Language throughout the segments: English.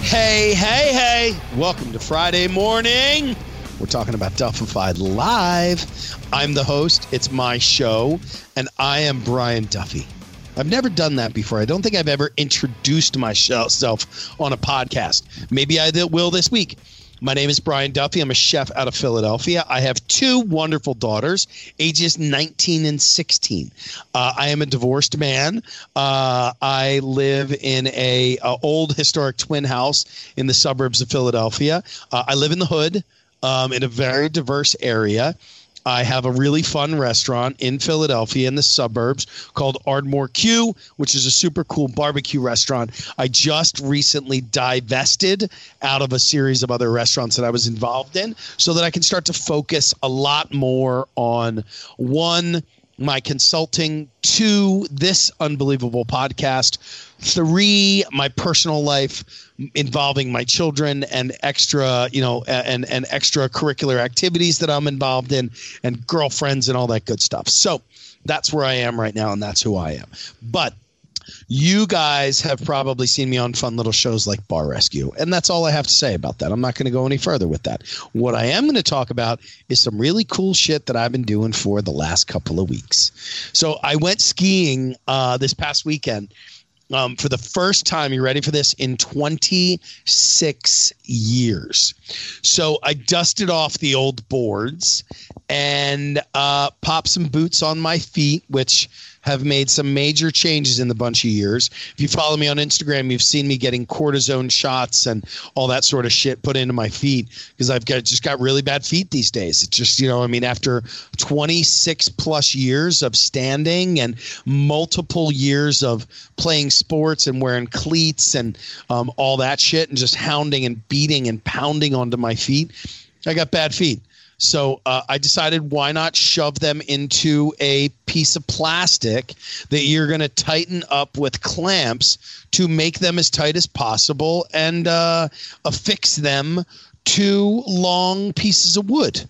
Hey, hey, hey. Welcome to Friday morning. We're talking about Duffified Live. I'm the host, it's my show, and I am Brian Duffy. I've never done that before. I don't think I've ever introduced myself on a podcast. Maybe I will this week. My name is Brian Duffy. I'm a chef out of Philadelphia. I have two wonderful daughters, ages 19 and 16. Uh, I am a divorced man. Uh, I live in a, a, old historic twin house in the suburbs of Philadelphia. Uh, I live in the hood um, in a very diverse area. I have a really fun restaurant in Philadelphia in the suburbs called Ardmore Q, which is a super cool barbecue restaurant. I just recently divested out of a series of other restaurants that I was involved in so that I can start to focus a lot more on one my consulting, two, this unbelievable podcast, three, my personal life involving my children and extra, you know, and and extracurricular activities that I'm involved in, and girlfriends and all that good stuff. So that's where I am right now, and that's who I am. But you guys have probably seen me on fun little shows like Bar Rescue. And that's all I have to say about that. I'm not going to go any further with that. What I am going to talk about is some really cool shit that I've been doing for the last couple of weeks. So I went skiing uh, this past weekend. Um, for the first time, you ready for this? In 26 years. So I dusted off the old boards and uh, popped some boots on my feet, which have made some major changes in the bunch of years. If you follow me on Instagram, you've seen me getting cortisone shots and all that sort of shit put into my feet because I've got just got really bad feet these days. It's just, you know, I mean, after 26 plus years of standing and multiple years of playing sports and wearing cleats and um, all that shit and just hounding and beating and pounding onto my feet, I got bad feet. So uh, I decided why not shove them into a piece of plastic that you're going to tighten up with clamps to make them as tight as possible and uh, affix them to long pieces of wood.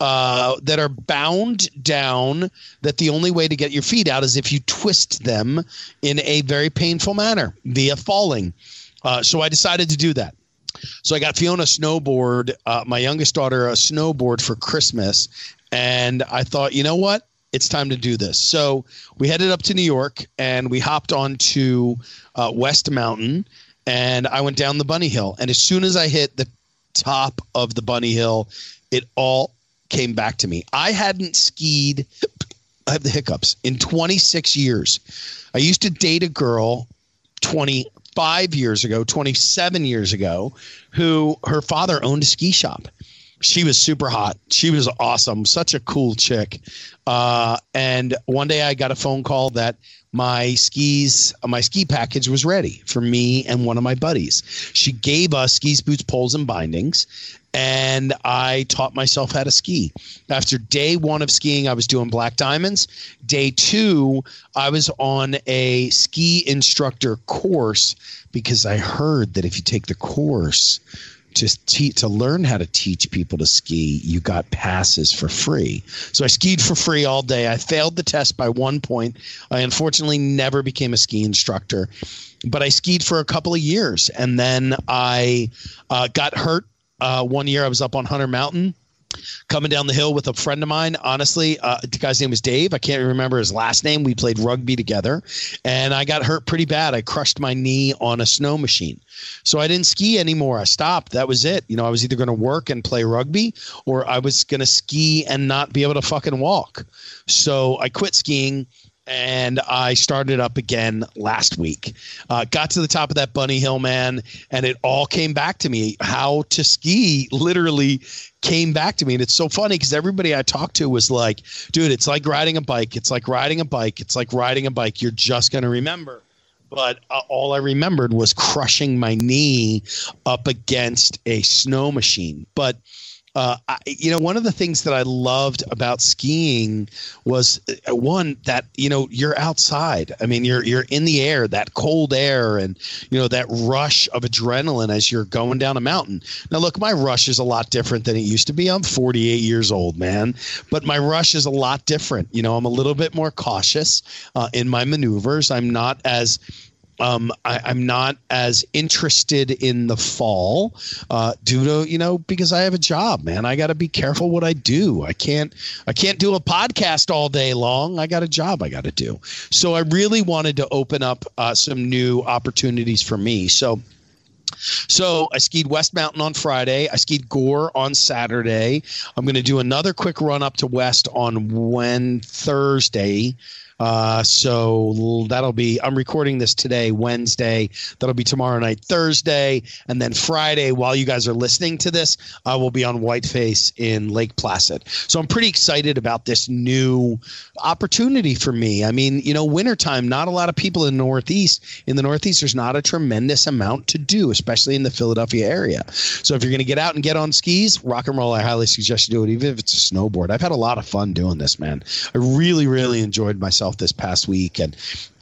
Uh, that are bound down that the only way to get your feet out is if you twist them in a very painful manner via falling. Uh, so I decided to do that. So I got Fiona snowboard, uh, my youngest daughter a snowboard for Christmas, and I thought, you know what? It's time to do this. So we headed up to New York and we hopped onto uh, West Mountain, and I went down the bunny hill. And as soon as I hit the top of the bunny hill, it all came back to me. I hadn't skied. I have the hiccups in 26 years. I used to date a girl 20 five years ago, 27 years ago, who her father owned a ski shop. She was super hot. She was awesome. Such a cool chick. Uh, and one day I got a phone call that my skis, my ski package was ready for me and one of my buddies. She gave us skis, boots, poles, and bindings and I taught myself how to ski. After day one of skiing, I was doing black diamonds. Day two, I was on a ski instructor course because I heard that if you take the course to te- to learn how to teach people to ski, you got passes for free. So I skied for free all day. I failed the test by one point. I unfortunately never became a ski instructor but I skied for a couple of years and then I uh, got hurt uh, one year I was up on Hunter Mountain coming down the hill with a friend of mine. Honestly, uh, the guy's name was Dave. I can't remember his last name. We played rugby together, and I got hurt pretty bad. I crushed my knee on a snow machine, so I didn't ski anymore. I stopped. That was it. You know, I was either going to work and play rugby, or I was going to ski and not be able to fucking walk. So I quit skiing and I started up again last week. Uh, got to the top of that bunny hill, man, and it all came back to me. How to ski literally came back to me, and it's so funny because everybody I talked to was like, "Dude, it's like riding a bike. It's like riding a bike. It's like riding a bike. You're just gonna remember." but uh, all I remembered was crushing my knee up against a snow machine. But uh, I, you know, one of the things that I loved about skiing was uh, one that you know you're outside. I mean, you're you're in the air, that cold air, and you know that rush of adrenaline as you're going down a mountain. Now, look, my rush is a lot different than it used to be. I'm 48 years old, man, but my rush is a lot different. You know, I'm a little bit more cautious uh, in my maneuvers. I'm not as um, I, am not as interested in the fall uh, due to you know because I have a job, man. I got to be careful what I do. I can't I can't do a podcast all day long. I got a job I got to do. So I really wanted to open up uh, some new opportunities for me. So. So I skied West Mountain on Friday. I skied Gore on Saturday. I'm going to do another quick run up to West on when Thursday. Uh, so that'll be, I'm recording this today, Wednesday. That'll be tomorrow night, Thursday. And then Friday, while you guys are listening to this, I will be on Whiteface in Lake Placid. So I'm pretty excited about this new opportunity for me. I mean, you know, wintertime, not a lot of people in the Northeast. In the Northeast, there's not a tremendous amount to do, especially in the Philadelphia area. So if you're going to get out and get on skis, rock and roll, I highly suggest you do it, even if it's a snowboard. I've had a lot of fun doing this, man. I really, really enjoyed myself myself this past week, and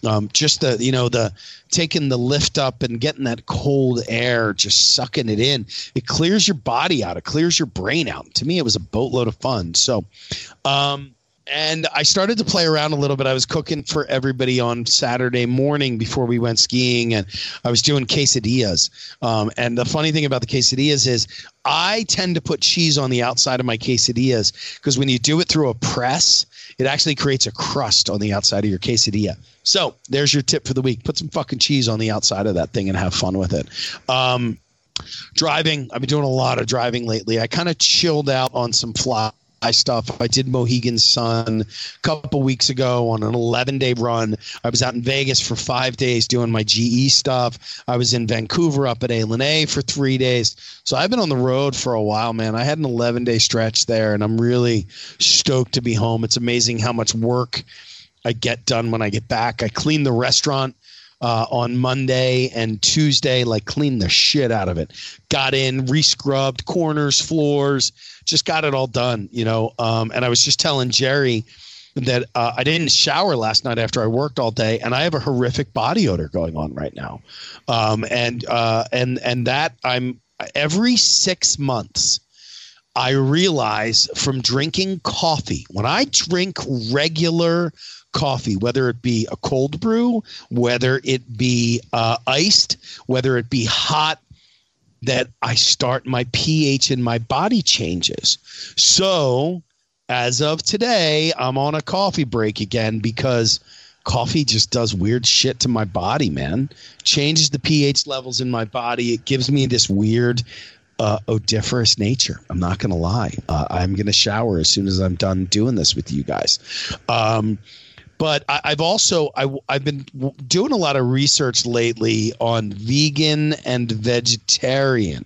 um, just the you know the taking the lift up and getting that cold air, just sucking it in. It clears your body out. It clears your brain out. To me, it was a boatload of fun. So. Um, and I started to play around a little bit. I was cooking for everybody on Saturday morning before we went skiing, and I was doing quesadillas. Um, and the funny thing about the quesadillas is I tend to put cheese on the outside of my quesadillas because when you do it through a press, it actually creates a crust on the outside of your quesadilla. So there's your tip for the week. Put some fucking cheese on the outside of that thing and have fun with it. Um, driving, I've been doing a lot of driving lately. I kind of chilled out on some fly stuff. I did Mohegan Sun a couple weeks ago on an 11 day run. I was out in Vegas for five days doing my GE stuff. I was in Vancouver up at A for three days. So I've been on the road for a while, man. I had an 11 day stretch there, and I'm really stoked to be home. It's amazing how much work I get done when I get back. I cleaned the restaurant uh, on Monday and Tuesday, like cleaned the shit out of it. Got in, rescrubbed corners, floors, just got it all done, you know. Um, and I was just telling Jerry that uh, I didn't shower last night after I worked all day, and I have a horrific body odor going on right now. Um, and uh, and and that I'm every six months. I realize from drinking coffee, when I drink regular coffee, whether it be a cold brew, whether it be uh, iced, whether it be hot, that I start my pH in my body changes. So, as of today, I'm on a coffee break again because coffee just does weird shit to my body, man. Changes the pH levels in my body. It gives me this weird uh, odoriferous nature. I'm not going to lie. Uh, I'm going to shower as soon as I'm done doing this with you guys. Um, but I, have also I, I've been doing a lot of research lately on vegan and vegetarian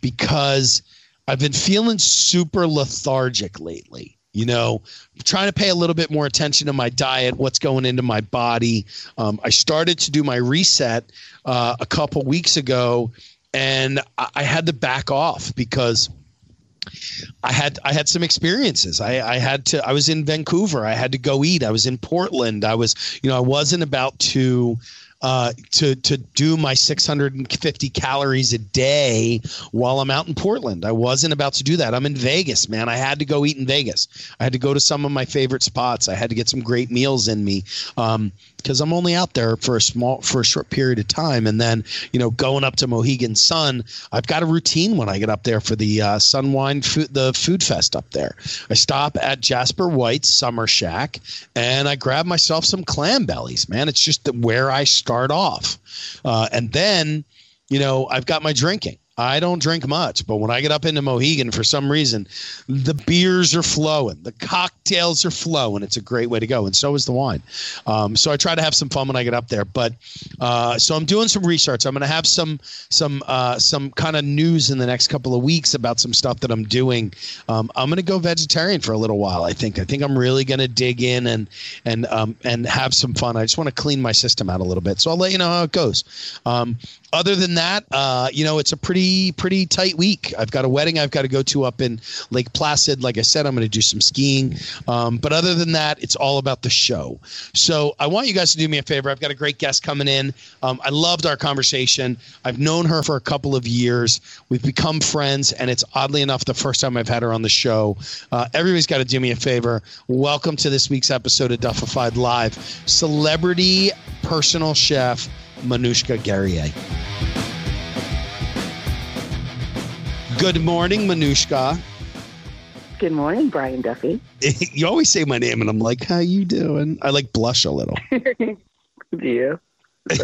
because I've been feeling super lethargic lately. You know, trying to pay a little bit more attention to my diet, what's going into my body. Um, I started to do my reset uh, a couple weeks ago, and I, I had to back off because I had I had some experiences. I, I had to I was in Vancouver. I had to go eat. I was in Portland. I was you know I wasn't about to uh, to to do my 650 calories a day while I'm out in Portland. I wasn't about to do that. I'm in Vegas, man. I had to go eat in Vegas. I had to go to some of my favorite spots. I had to get some great meals in me. Um, because I'm only out there for a small for a short period of time, and then you know going up to Mohegan Sun, I've got a routine when I get up there for the uh, Sunwine food the food fest up there. I stop at Jasper White's Summer Shack, and I grab myself some clam bellies. Man, it's just where I start off, uh, and then you know, I've got my drinking. I don't drink much, but when I get up into Mohegan, for some reason, the beers are flowing, the cocktails are flowing. It's a great way to go, and so is the wine. Um, so I try to have some fun when I get up there. But uh, so I'm doing some research. I'm going to have some some uh, some kind of news in the next couple of weeks about some stuff that I'm doing. Um, I'm going to go vegetarian for a little while. I think. I think I'm really going to dig in and and um, and have some fun. I just want to clean my system out a little bit. So I'll let you know how it goes. Um, other than that, uh, you know, it's a pretty pretty tight week. I've got a wedding I've got to go to up in Lake Placid. Like I said, I'm going to do some skiing. Um, but other than that, it's all about the show. So I want you guys to do me a favor. I've got a great guest coming in. Um, I loved our conversation. I've known her for a couple of years. We've become friends, and it's oddly enough the first time I've had her on the show. Uh, everybody's got to do me a favor. Welcome to this week's episode of Duffified Live. Celebrity personal chef. Manouschka Guerrier. Good morning, Manouschka. Good morning, Brian Duffy. you always say my name, and I'm like, "How you doing?" I like blush a little. Do you?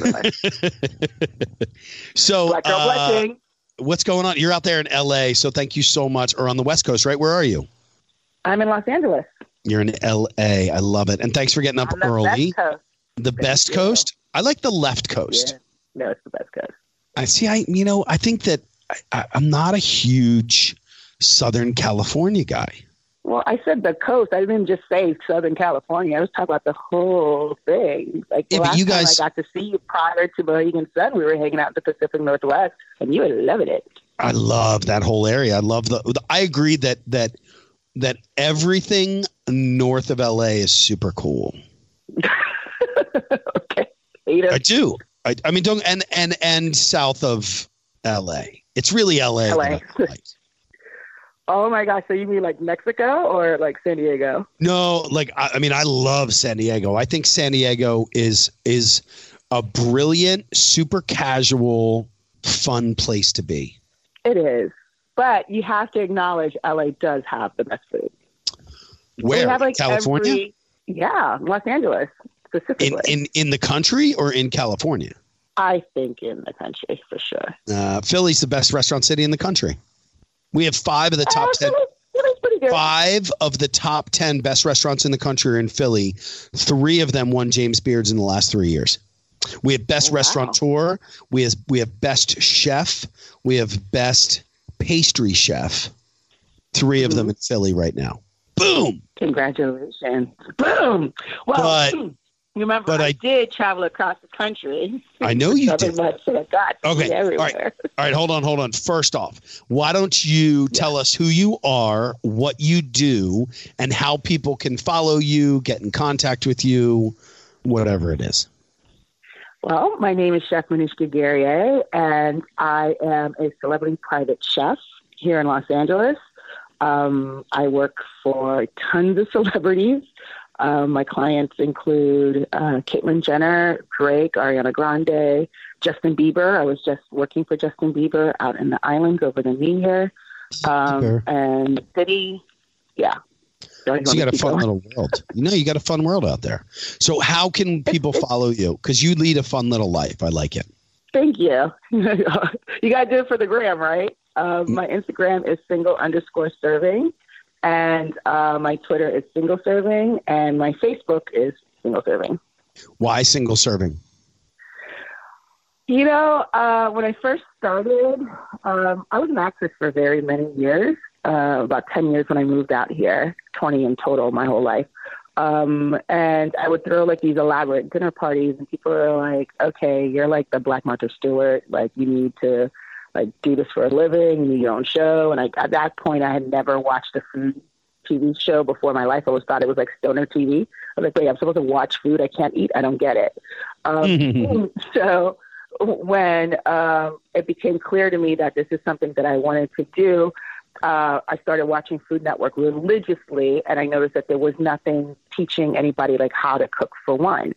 so, uh, what's going on? You're out there in LA, so thank you so much. Or on the West Coast, right? Where are you? I'm in Los Angeles. You're in LA. I love it, and thanks for getting up the early. Best the Thank best you. coast. I like the left coast. Yeah. No, it's the best coast. I see. I you know I think that I, I'm not a huge Southern California guy. Well, I said the coast. I didn't just say Southern California. I was talking about the whole thing. Like the Yeah, last you guys- time I got to see you prior to Mohegan Sun, we were hanging out in the Pacific Northwest, and you were loving it. I love that whole area. I love the. I agree that that that everything north of LA is super cool. okay. I do. I, I mean, don't and and and south of LA. It's really LA. LA. that I like. oh my gosh. So you mean like Mexico or like San Diego? No, like I, I mean, I love San Diego. I think San Diego is is a brilliant, super casual, fun place to be. It is. But you have to acknowledge LA does have the best food. Where We have like California? every- yeah, Los Angeles specifically. in specifically. in in the country or in California? I think in the country for sure. Uh, Philly's the best restaurant city in the country. We have five of the top Oh, ten. Philly- Philly's pretty good. Five of the top ten best restaurants in the country are in Philly. Three of them won James Beards in the last three years. We have best Oh, wow. restaurateur. We have we have best chef. We have best pastry chef. 3 of Mm-hmm. them in Philly right now. Boom. Congratulations. Boom. Well, But- you remember but I, I- did travel across the country. I know you did. much, so I got Okay, be All right. All right. hold on, hold on. First off, why don't you tell us who you are, what you do, and how people can follow you, get in contact with you, whatever it is. Well, my name is Chef Manouschka Guerrier, and I am a celebrity private chef here in Los Angeles. Um, I work for tons of celebrities. Um, my clients include uh, Caitlyn Jenner, Drake, Ariana Grande, Justin Bieber. I was just working for Justin Bieber out in the islands over the New Year, um, and City. Yeah. So you got a fun little world. You know, you got a fun world out there. So how can people follow you? Because you lead a fun little life. I like it. Thank you. you got to do it for the gram, right? Uh, my Instagram is single underscore serving, and uh, my Twitter is single serving, and my Facebook is single serving. Why single serving? You know, uh, when I first started, um, I was an actress for very many years, uh, about 10 years when I moved out here, 20 in total my whole life. Um, and I would throw like these elaborate dinner parties, and people are like, okay, you're like the Black Martha Stewart. Like, you need to like do this for a living, you need your own show. And I, at that point, I had never watched a food TV show before in my life. I always thought it was like stoner TV. I was like, wait, I'm supposed to watch food I can't eat? I don't get it. Um, so when um, it became clear to me that this is something that I wanted to do, uh, I started watching Food Network religiously, and I noticed that there was nothing teaching anybody like how to cook for one.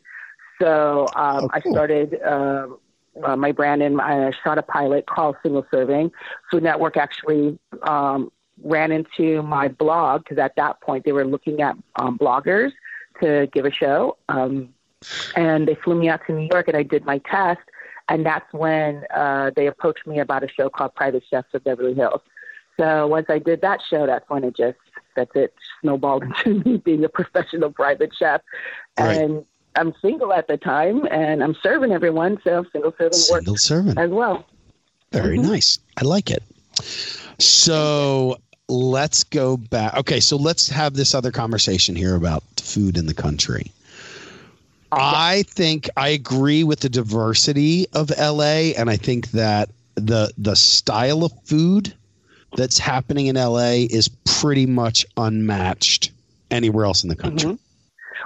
So um, Oh, I started um uh, my brand and I shot a pilot called Single Serving. Food Network actually um, ran into my blog because at that point they were looking at um, bloggers to give a show. Um, and they flew me out to New York and I did my test. and that's when uh, they approached me about a show called Private Chefs of Beverly Hills. So once I did that show, that's when it just that's it snowballed into me being a professional private chef, Right. and I'm single at the time, and I'm serving everyone, so single serving Single works servant. as well. Very Mhm. nice. I like it. So let's go back. Okay, so let's have this other conversation here about food in the country. I think I agree with the diversity of LA, and I think that the the style of food that's happening in LA is pretty much unmatched anywhere else in the country. Mhm.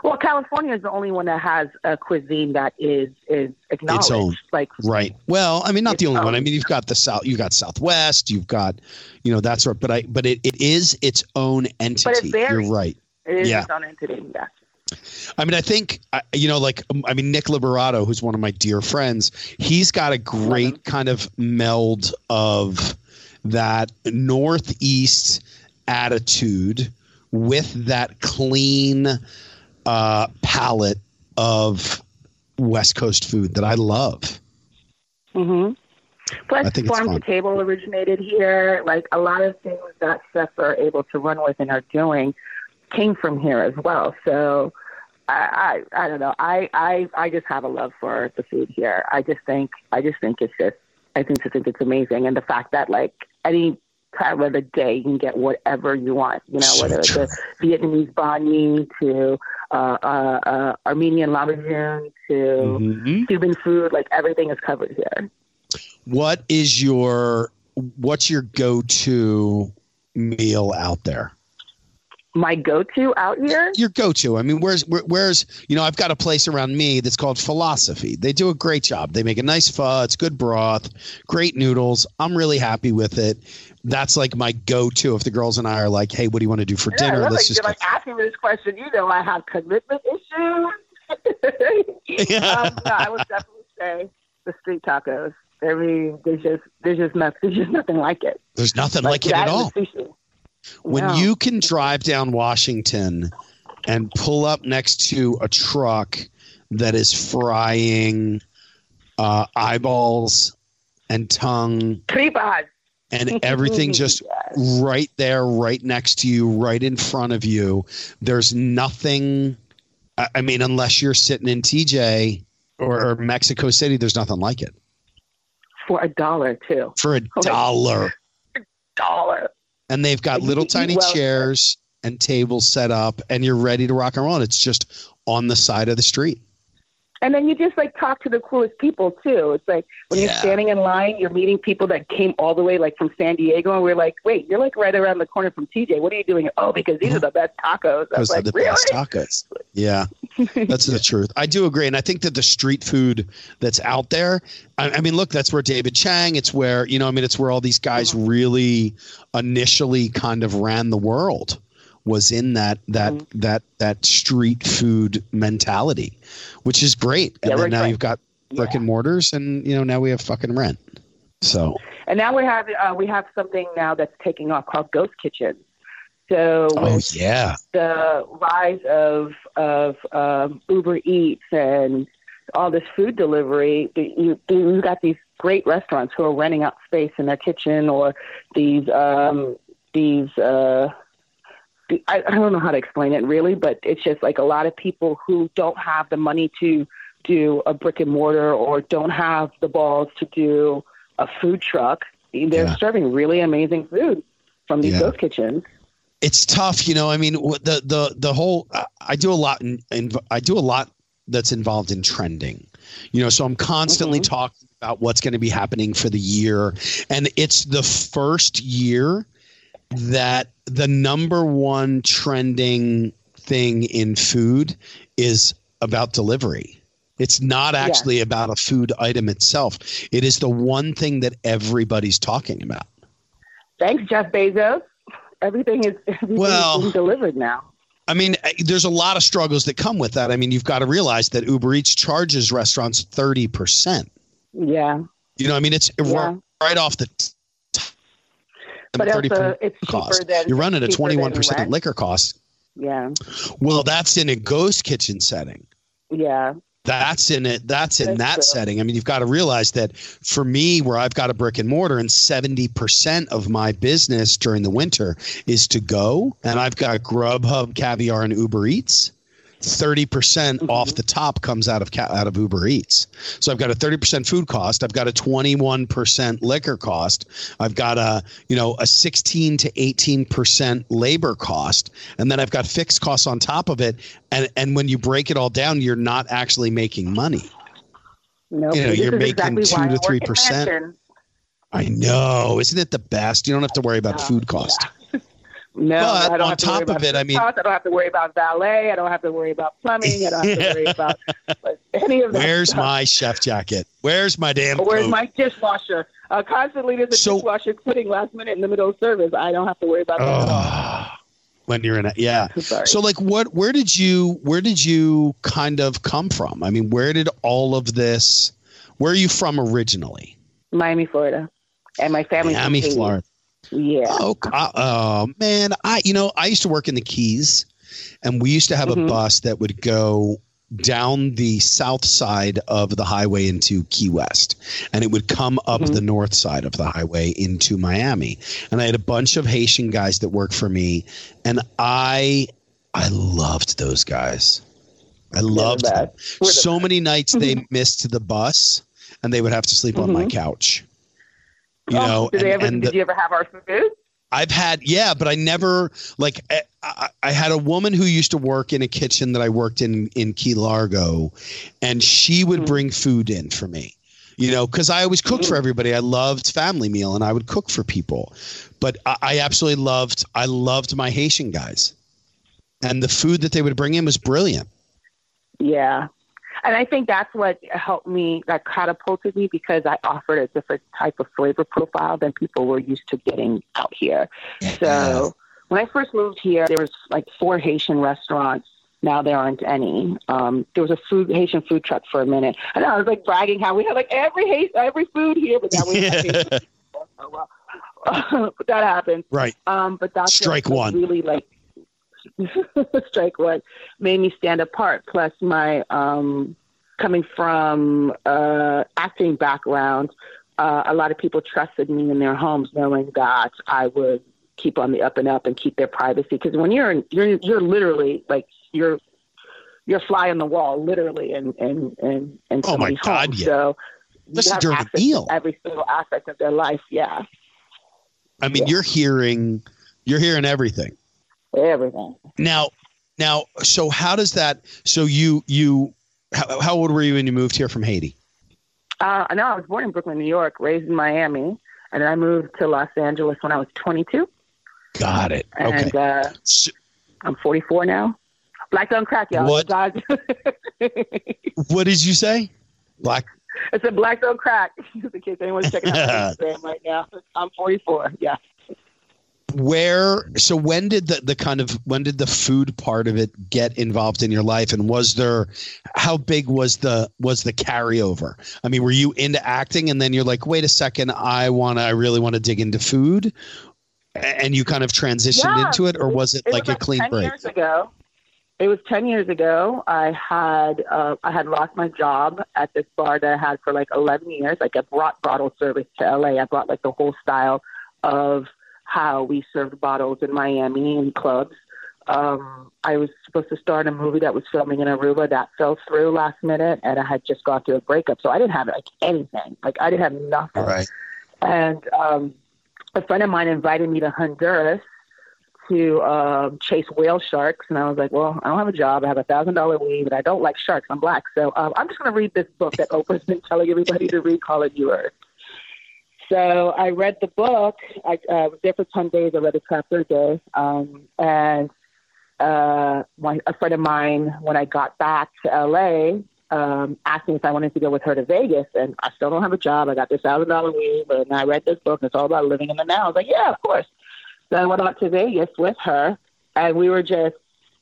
Well, California is the only one that has a cuisine that is is acknowledged. own. Like Right. Well, I mean, not the It's only one. I mean, you've got the south, you've got Southwest, you've got, you know, that sort. But I, but it, it is its own entity. varies. You're right. it is Yeah. its own entity. Yeah. I mean, I think, you know, like, I mean, Nick Liberato, who's one of my dear friends, he's got a great mm-hmm. kind of meld of that Northeast attitude with that clean uh, palette of West Coast food that I love. Mm hmm Plus, I think it's farm to table originated here. Like a lot of things that chefs are able to run with and are doing came from here as well. So I, I, I don't know. I, I, I just have a love for the food here. I just think, I just think it's just, I think, I think it's amazing, and the fact that like any time of the day you can get whatever you want. You know, So whether it's a Vietnamese banh mi to uh, uh, uh, Armenian lahmajun to Mhm. Cuban food, like everything is covered here. What is your what's your go-to meal out there? My go-to out here, Your go-to. I mean, where's where, where's you know I've got a place around me that's called Philosophy. They do a great job. They make a nice pho. It's good broth, great noodles. I'm really happy with it. That's like my go-to. If the girls and I are like, hey, what do you want to do for Yeah, dinner? Let's that just you're like asking me this question. You know, I have commitment issues. um, no, I would definitely say the street tacos. I mean, there's just there's just nothing there's just nothing like it. There's nothing like, it at all. sushi. When you can drive down Washington and pull up next to a truck that is frying uh, eyeballs and tongue tripas. and everything just Yes. right there, right next to you, right in front of you. There's nothing. I mean, unless you're sitting in TJ or, or Mexico City, there's nothing like it for a dollar too. for a Okay. dollar. Dollar. And they've got And you little can tiny well. chairs and tables set up and you're ready to rock and roll it's just on the side of the street And then you just like talk to the coolest people too. It's like when Yeah. you're standing in line, you're meeting people that came all the way like from San Diego, and we're like, "Wait, you're like right around the corner from TJ. What are you doing?" Oh, because these are the best tacos. I was those are the "Really?" best tacos yeah that's the truth i do agree and i think that the street food that's out there I, I mean look that's where david chang it's where you know i mean it's where all these guys Mm-hmm. really initially kind of ran the world was in that that Mm-hmm. that that street food mentality which is great and Yeah, then now you've got brick Yeah. and mortars and you know now we have fucking rent so And now we have uh, we have something now that's taking off called ghost kitchens. So oh yeah the rise of of um, Uber Eats and all this food delivery, you you got these great restaurants who are renting out space in their kitchen or these um, these. Uh, I, I don't know how to explain it really, but it's just like a lot of people who don't have the money to do a brick and mortar or don't have the balls to do a food truck. They're Yeah. serving really amazing food from these Yeah. ghost kitchens. it's tough, you know. I mean, the the the whole. I- I do a lot in. I do a lot that's involved in trending, you know. So I'm constantly Mhm. talking about what's going to be happening for the year, and it's the first year that the number one trending thing in food is about delivery. It's not Yeah. actually about a food item itself. It is the one thing that everybody's talking about. Thanks, Jeff Bezos. Everything is everything Well- is being delivered now. I mean, uh, there's a lot of struggles that come with that. I mean, you've got to realize that Uber Eats charges restaurants 30%. Yeah, You know, I mean, it's Yeah. right off the but 30% also it's cheaper cost. than You're running a 21% rent. liquor cost. Yeah, Well, that's in a ghost kitchen setting. yeah. That's in it. That's in That's that true. setting. I mean, you've got to realize that for me, where I've got a brick and mortar, and seventy percent of my business during the winter is to go, and I've got Grubhub, Caviar, and Uber Eats. Thirty percent Mm-hmm. off the top comes out of out of Uber Eats. So I've got a thirty percent food cost. I've got a twenty one percent liquor cost. I've got a you know a sixteen to eighteen percent labor cost, and then I've got fixed costs on top of it. And and when you break it all down, you're not actually making money. No, You know, this you're making exactly two to I work in 3%. I know, isn't it the best? You don't have to worry about Yeah. food cost. No, But I don't on have to worry top of about it, I mean-. I don't have to worry about valet. I don't have to worry about plumbing. I don't have to worry about any of that. Where's stuff. my chef jacket? Where's my damn Where's coat? my dishwasher? Uh, constantly there's a So- dishwasher quitting last minute in the middle of service. I don't have to worry about that at. When you're in it, yeah. So like what where did you where did you kind of come from? I mean, where did all of this where are you from originally? Miami, Florida, and my family. Miami, Florida. Yeah. Oh, uh, oh man, I you know I used to work in the Keys, and we used to have Mhm. a bus that would go down the south side of the highway into Key West, and it would come up Mhm. the north side of the highway into Miami. And I had a bunch of Haitian guys that worked for me, and I I loved those guys. I loved them. the So many nights they Mhm. missed the bus, and they would have to sleep on my Mhm. couch. You Oh, know, did, they and- ever, did the- you ever have our food? I've had, yeah, but I never like. I, I, I had a woman who used to work in a kitchen that I worked in in Key Largo, and she would Mhm. bring food in for me. You know, because I always cooked for Mhm. everybody. I loved family meal, and I would cook for people. But I, I absolutely loved. I loved my Haitian guys, and the food that they would bring in was brilliant. Yeah. And I think that's what helped me, that catapulted me because I offered a different type of flavor profile than people were used to getting out here. So when I first moved here, there was like four Haitian restaurants. Now there aren't any. Um, there was a food Haitian food truck for a minute. I know I was like bragging how we had like every Haitian, every food here, but now we have. Haitian. Oh, well. but that happened. right. Um, but that's Strike one. Really like strike one made me stand apart. Plus my um, coming from uh, acting background, uh, a lot of people trusted me in their homes, knowing that I would keep on the up and up and keep their privacy. Because when you're in, you're you're literally like you're you're fly on the wall, literally, and and and and Oh, my God, home. yeah. So That's you a have access deal. every single aspect of their life. Yeah, I mean, Yeah. you're hearing, you're hearing everything. Everything. Now, now, so how does that? So you you how, how old were you when you moved here from Haiti? Uh, no, I was born in Brooklyn, New York, raised in Miami, and then I moved to Los Angeles when I was 22, Got it. Okay. and uh, So, I'm 44 now. Black don't crack, y'all. What? What did you say? Black. It's a black don't crack. In case anyone's checking out my Instagram right now, I'm 44. Yeah. Where? So when did the the kind of when did the food part of it get involved in your life? And was there? How big was the was the carryover? I mean, were you into acting, and then you're like, wait a second, I want to, I really want to dig into food, and you kind of transitioned Yeah. into it, or was it, It like was a clean 10 break? years ago. It was 10 years ago. I had uh, I had lost my job at this bar that I had for like 11 years. Like I brought bottle service to LA. I brought like the whole style of how we served bottles in Miami and clubs. Um, I was supposed to start a movie that was filming in Aruba that fell through last minute, and I had just gone through a breakup, so I didn't have like anything. Like I didn't have nothing. All right. And um, a friend of mine invited me to Honduras to um, chase whale sharks, and I was like, "Well, I don't have a job. I have a thousand dollar leave, and I don't like sharks. I'm black, so um, I'm just going to read this book that Oprah's been telling everybody to read, called New Earth." So I read the book. I uh, was there for ten days. I read a chapter a day, um, and uh, my, a friend of mine, when I got back to LA, um, asked me if I wanted to go with her to Vegas, and I still don't have a job. I got this thousand dollar leave, and I read this book, and it's all about living in the now. I was like, yeah, of course. So I went out to Vegas with her, and we were just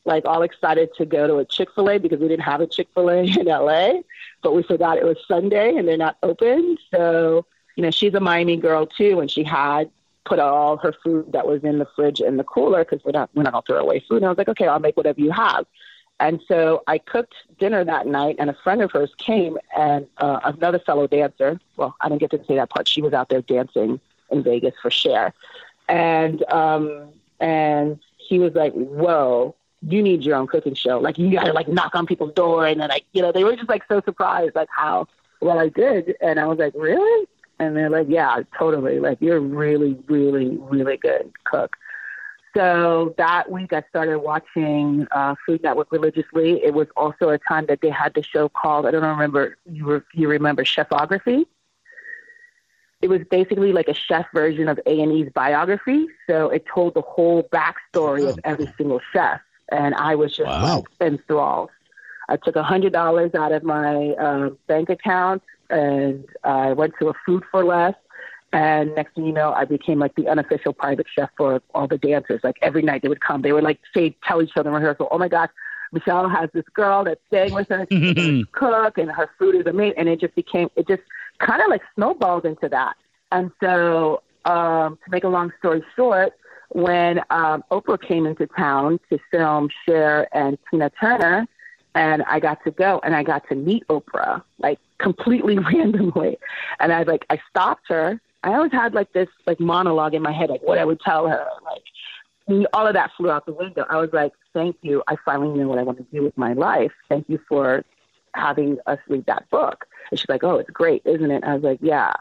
like all excited to go to a Chick Fil A because we didn't have a Chick Fil A in LA, but we forgot it was Sunday and they're not open. So you know, she's a Miami girl too, and she had put all her food that was in the fridge in the cooler because we're not we're not gonna throw away food. And I was like, okay, I'll make whatever you have. And so I cooked dinner that night, and a friend of hers came, and uh, another fellow dancer. Well, I didn't get to say that part. She was out there dancing in Vegas for Cher, and um, and he was like, "Whoa, you need your own cooking show. Like you got to like knock on people's door, and then like you know they were just like so surprised like how well I did, and I was like, really? And they're like, yeah, totally. Like you're really, really, really good cook. So that week, I started watching uh, Food Network religiously. It was also a time that they had the show called I don't remember you re- you remember Chefography. It was basically like a chef version of A and E's biography. So it told the whole backstory of every single chef, and I was just Wow. like enthralled. I took a hundred dollars out of my uh, bank account and I went to a food for less. And next thing you know, I became like the unofficial private chef for all the dancers. Like every night they would come, they would like say, tell each other in rehearsal, "Oh my gosh, Michelle has this girl that's staying with her, she's cook, and her food is amazing." And it just became, it just kind of like snowballed into that. And so, um, to make a long story short, when um, Oprah came into town to film Cher and Tina Turner, and I got to go and I got to meet Oprah like completely randomly. And I like I stopped her. I always had like this like monologue in my head, like what I would tell her, like all of that flew out the window. I was like, "Thank you. I finally knew what I want to do with my life. Thank you for having us read that book." And she's like, "Oh, it's great, isn't it?" I was like, "Yeah,"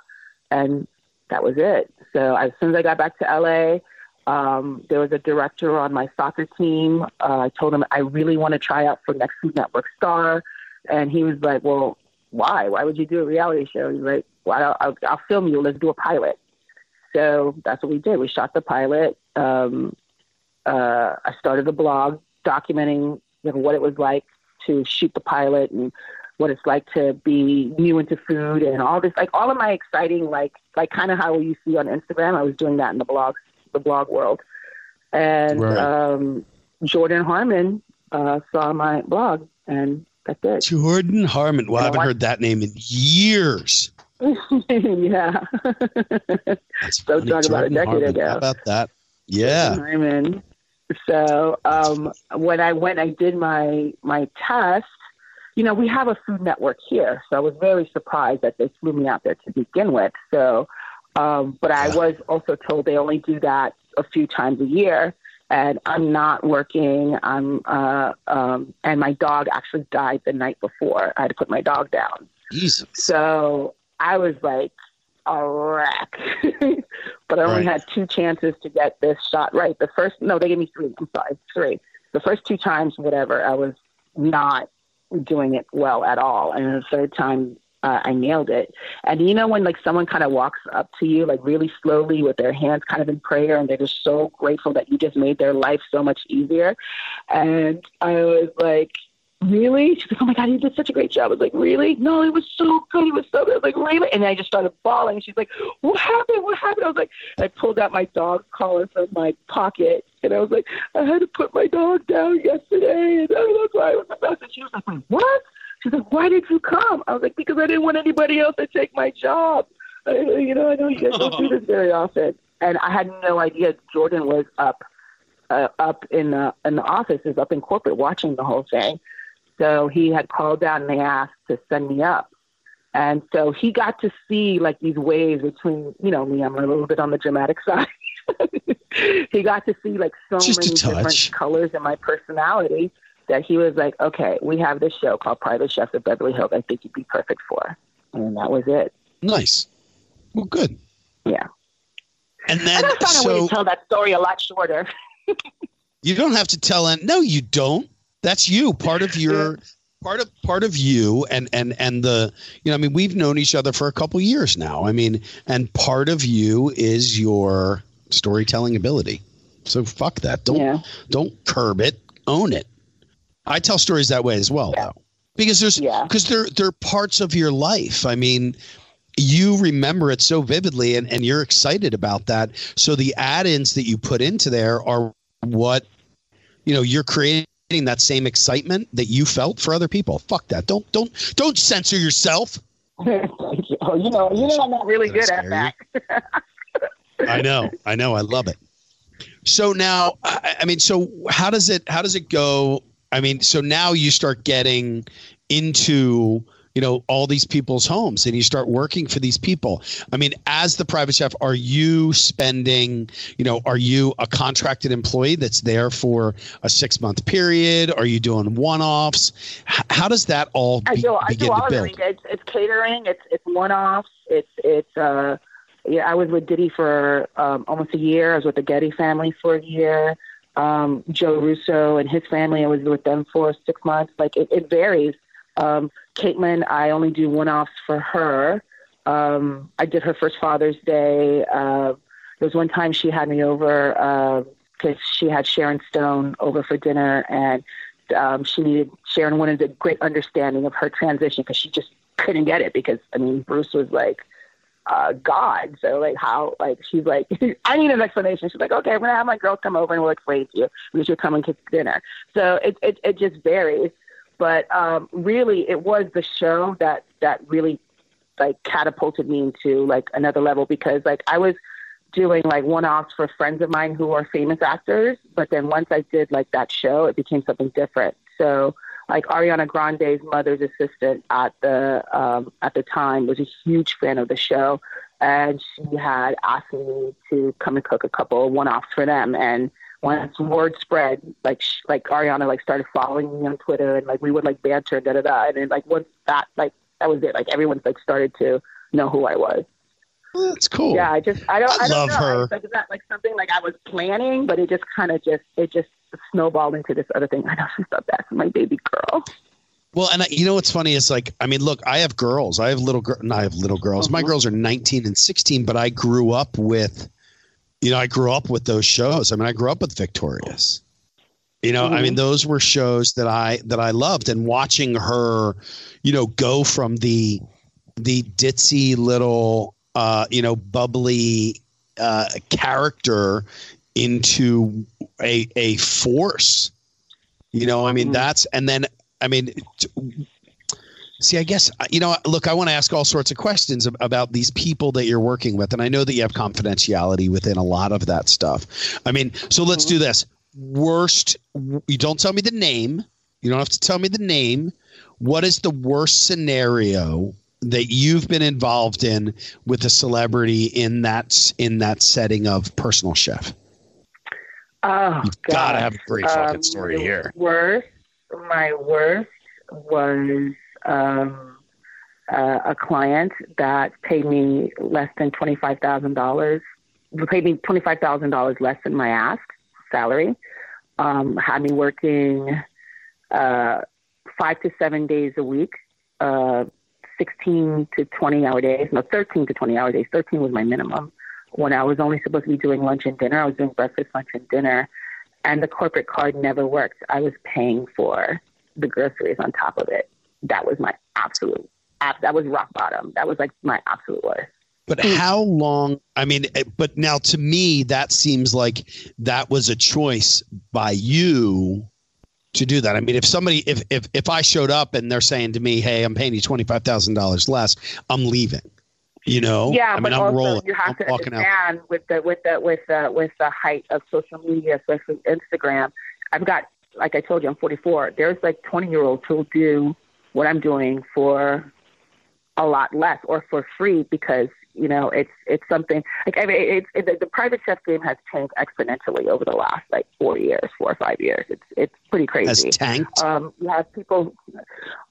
and that was it. So as soon as I got back to LA, um, there was a director on my soccer team. Uh, I told him I really want to try out for Next Food Network Star, and he was like, "Well, why? Why would you do a reality show?" He's like, "Well, I'll, I'll, film you. Let's do a pilot." So that's what we did. We shot the pilot. Um, uh, I started a blog documenting you know, what it was like to shoot the pilot and what it's like to be new into food and all this, like all of my exciting, like like kind of how you see on Instagram. I was doing that in the blog, the blog world. And Right. um, Jordan Harmon uh, saw my blog, and that's it. Jordan Harmon. Well, I haven't heard that name in years. yeah. That's So funny. talk about a decade Harmon. ago. How about that? Yeah. Hyman. So um, when I went, I did my my test. You know, we have a food network here, so I was very surprised that they flew me out there to begin with. So, um, but I was also told they only do that a few times a year, and I'm not working. I'm uh, um, and my dog actually died the night before. I had to put my dog down. Jesus. So I was like a wreck. but I only Right. had two chances to get this shot right. The first, no, they gave me three. I'm sorry, three. The first two times, whatever, I was not doing it well at all. And the third time, uh, I nailed it. And you know, when like someone kind of walks up to you, like really slowly with their hands kind of in prayer, and they're just so grateful that you just made their life so much easier. And I was like, really? She's like, oh my God, you did such a great job. I was like, really? No, it was so good. It was so good. I was like, really? And I just started bawling. She's like, what happened? What happened? I was like, I pulled out my dog collar from my pocket. And I was like, I had to put my dog down yesterday. And that's why I was the best. And she was like, wait, what? She's like, why did you come? I was like, because I didn't want anybody else to take my job. I, you know, I know you guys don't do this very often. And I had no idea Jordan was up, uh, up in the in the office, offices, up in corporate, watching the whole thing. So he had called down and they asked to send me up. And so he got to see like these waves between, you know, me, I'm a little bit on the dramatic side. he got to see like so Just many different colors in my personality that he was like, okay, we have this show called Private Chefs of Beverly Hills. I think you'd be perfect for. And that was it. Nice. Well, good. Yeah. And And then, I found a way so to tell that story a lot shorter. you don't have to tell. An- no, you don't. That's you. Part of your. Part of part of you and and and the you know I mean we've known each other for a couple years now I mean and part of you is your storytelling ability so fuck that don't Yeah. don't curb it own it i tell stories that way as well Yeah. though because there's Yeah. because they're they're parts of your life i mean you remember it so vividly and, and you're excited about that so the add-ins that you put into there are what you know you're creating that same excitement that you felt for other people fuck that don't don't don't censor yourself you. Oh, you know, you know, I'm not really good at that. I know, I know, I love it. So now, I, I mean, so how does it how does it go I mean, so now you start getting into you know all these people's homes and you start working for these people i mean as the private chef are you spending you know are you a contracted employee that's there for a six month period are you doing one-offs H- how does that all be, I do, I do all to of it. Build mean, It's, it's catering. It's it's one-offs. It's it's uh, yeah. I was with Diddy for um, almost a year. I was with the Getty family for a year. Um, Joe Russo and his family. I was with them for six months. Like it, it varies. Um, Caitlyn, I only do one-offs for her. Um, I did her first Father's Day. Uh, there was one time she had me over because she had Sharon Stone over for dinner, and um, she needed Sharon wanted a great understanding of her transition because she just couldn't get it because I mean Bruce was like uh, God, so like how like she's like I need an explanation. She's like, okay, we're gonna have my girls come over and we'll explain to you because you'll come and cook dinner. So it it it just varies, but um, really it was the show that that really like catapulted me into like another level because like I was doing like one-offs for friends of mine who are famous actors, but then once I did like that show, it became something different. So like Ariana Grande's mother's assistant at the um, at the time was a huge fan of the show, and she had asked me to come and cook a couple of one-offs for them. And once word spread, like sh- like Ariana like started following me on Twitter, and like we would like banter, da da da. And then like once that like that was it. Like everyone like started to know who I was. That's cool Yeah, I just I don't I I, don't love know. her. Like, it's not like something like I was planning, but it just kind of just it just snowballed into this other thing. I know she's bad for my baby girl. Well, and I, you know what's funny is like, I mean, look, I have girls. I have little girls. I have little girls. My Mhm. girls are 19 and 16, but I grew up with, you know, I grew up with those shows. I mean, I grew up with Victorious. You know, I mean, those were shows that I that I loved, and watching her, you know, go from the the ditzy little, uh, you know, bubbly uh, character into a a force. You know, I mean, Mhm. that's and then I mean, t- see, I guess you know. Look, I want to ask all sorts of questions about these people that you're working with, and I know that you have confidentiality within a lot of that stuff. I mean, so let's do this. Worst. You don't tell me the name. You don't have to tell me the name. What is the worst scenario that you've been involved in with a celebrity in that in that setting of personal chef? Oh, God. got to have a great fucking Um, story the here. Worst, my worst was um, uh, a client that paid me less than twenty five thousand dollars. Paid me twenty five thousand dollars less than my ask salary. Um, had me working uh, five to seven days a week, uh, sixteen to twenty hour days. No, thirteen to twenty hour days. Thirteen was my minimum. When I was only supposed to be doing lunch and dinner, I was doing breakfast, lunch, and dinner and the corporate card never worked. I was paying for the groceries on top of it. That was my absolute. ab- That was rock bottom. That was like my absolute worst. But how long? I mean, eh, but now to me, that seems like that was a choice by you to do that. I mean, if somebody, if if if I showed up and they're saying to me, "Hey, I'm paying you twenty five thousand dollars less," I'm leaving. You know? yeah, I mean, but I'm also rolling. you have I'm to walking out. with the with the with the with the height of social media, especially Instagram. I've got, like I told you, I'm 44. There's like 20 year olds who'll do what I'm doing for a lot less or for free because you know it's it's something like I mean it's it, the, the private chef game has changed exponentially over the last like four years, four or five years. It's it's pretty crazy. Has tanked. Um, you have people.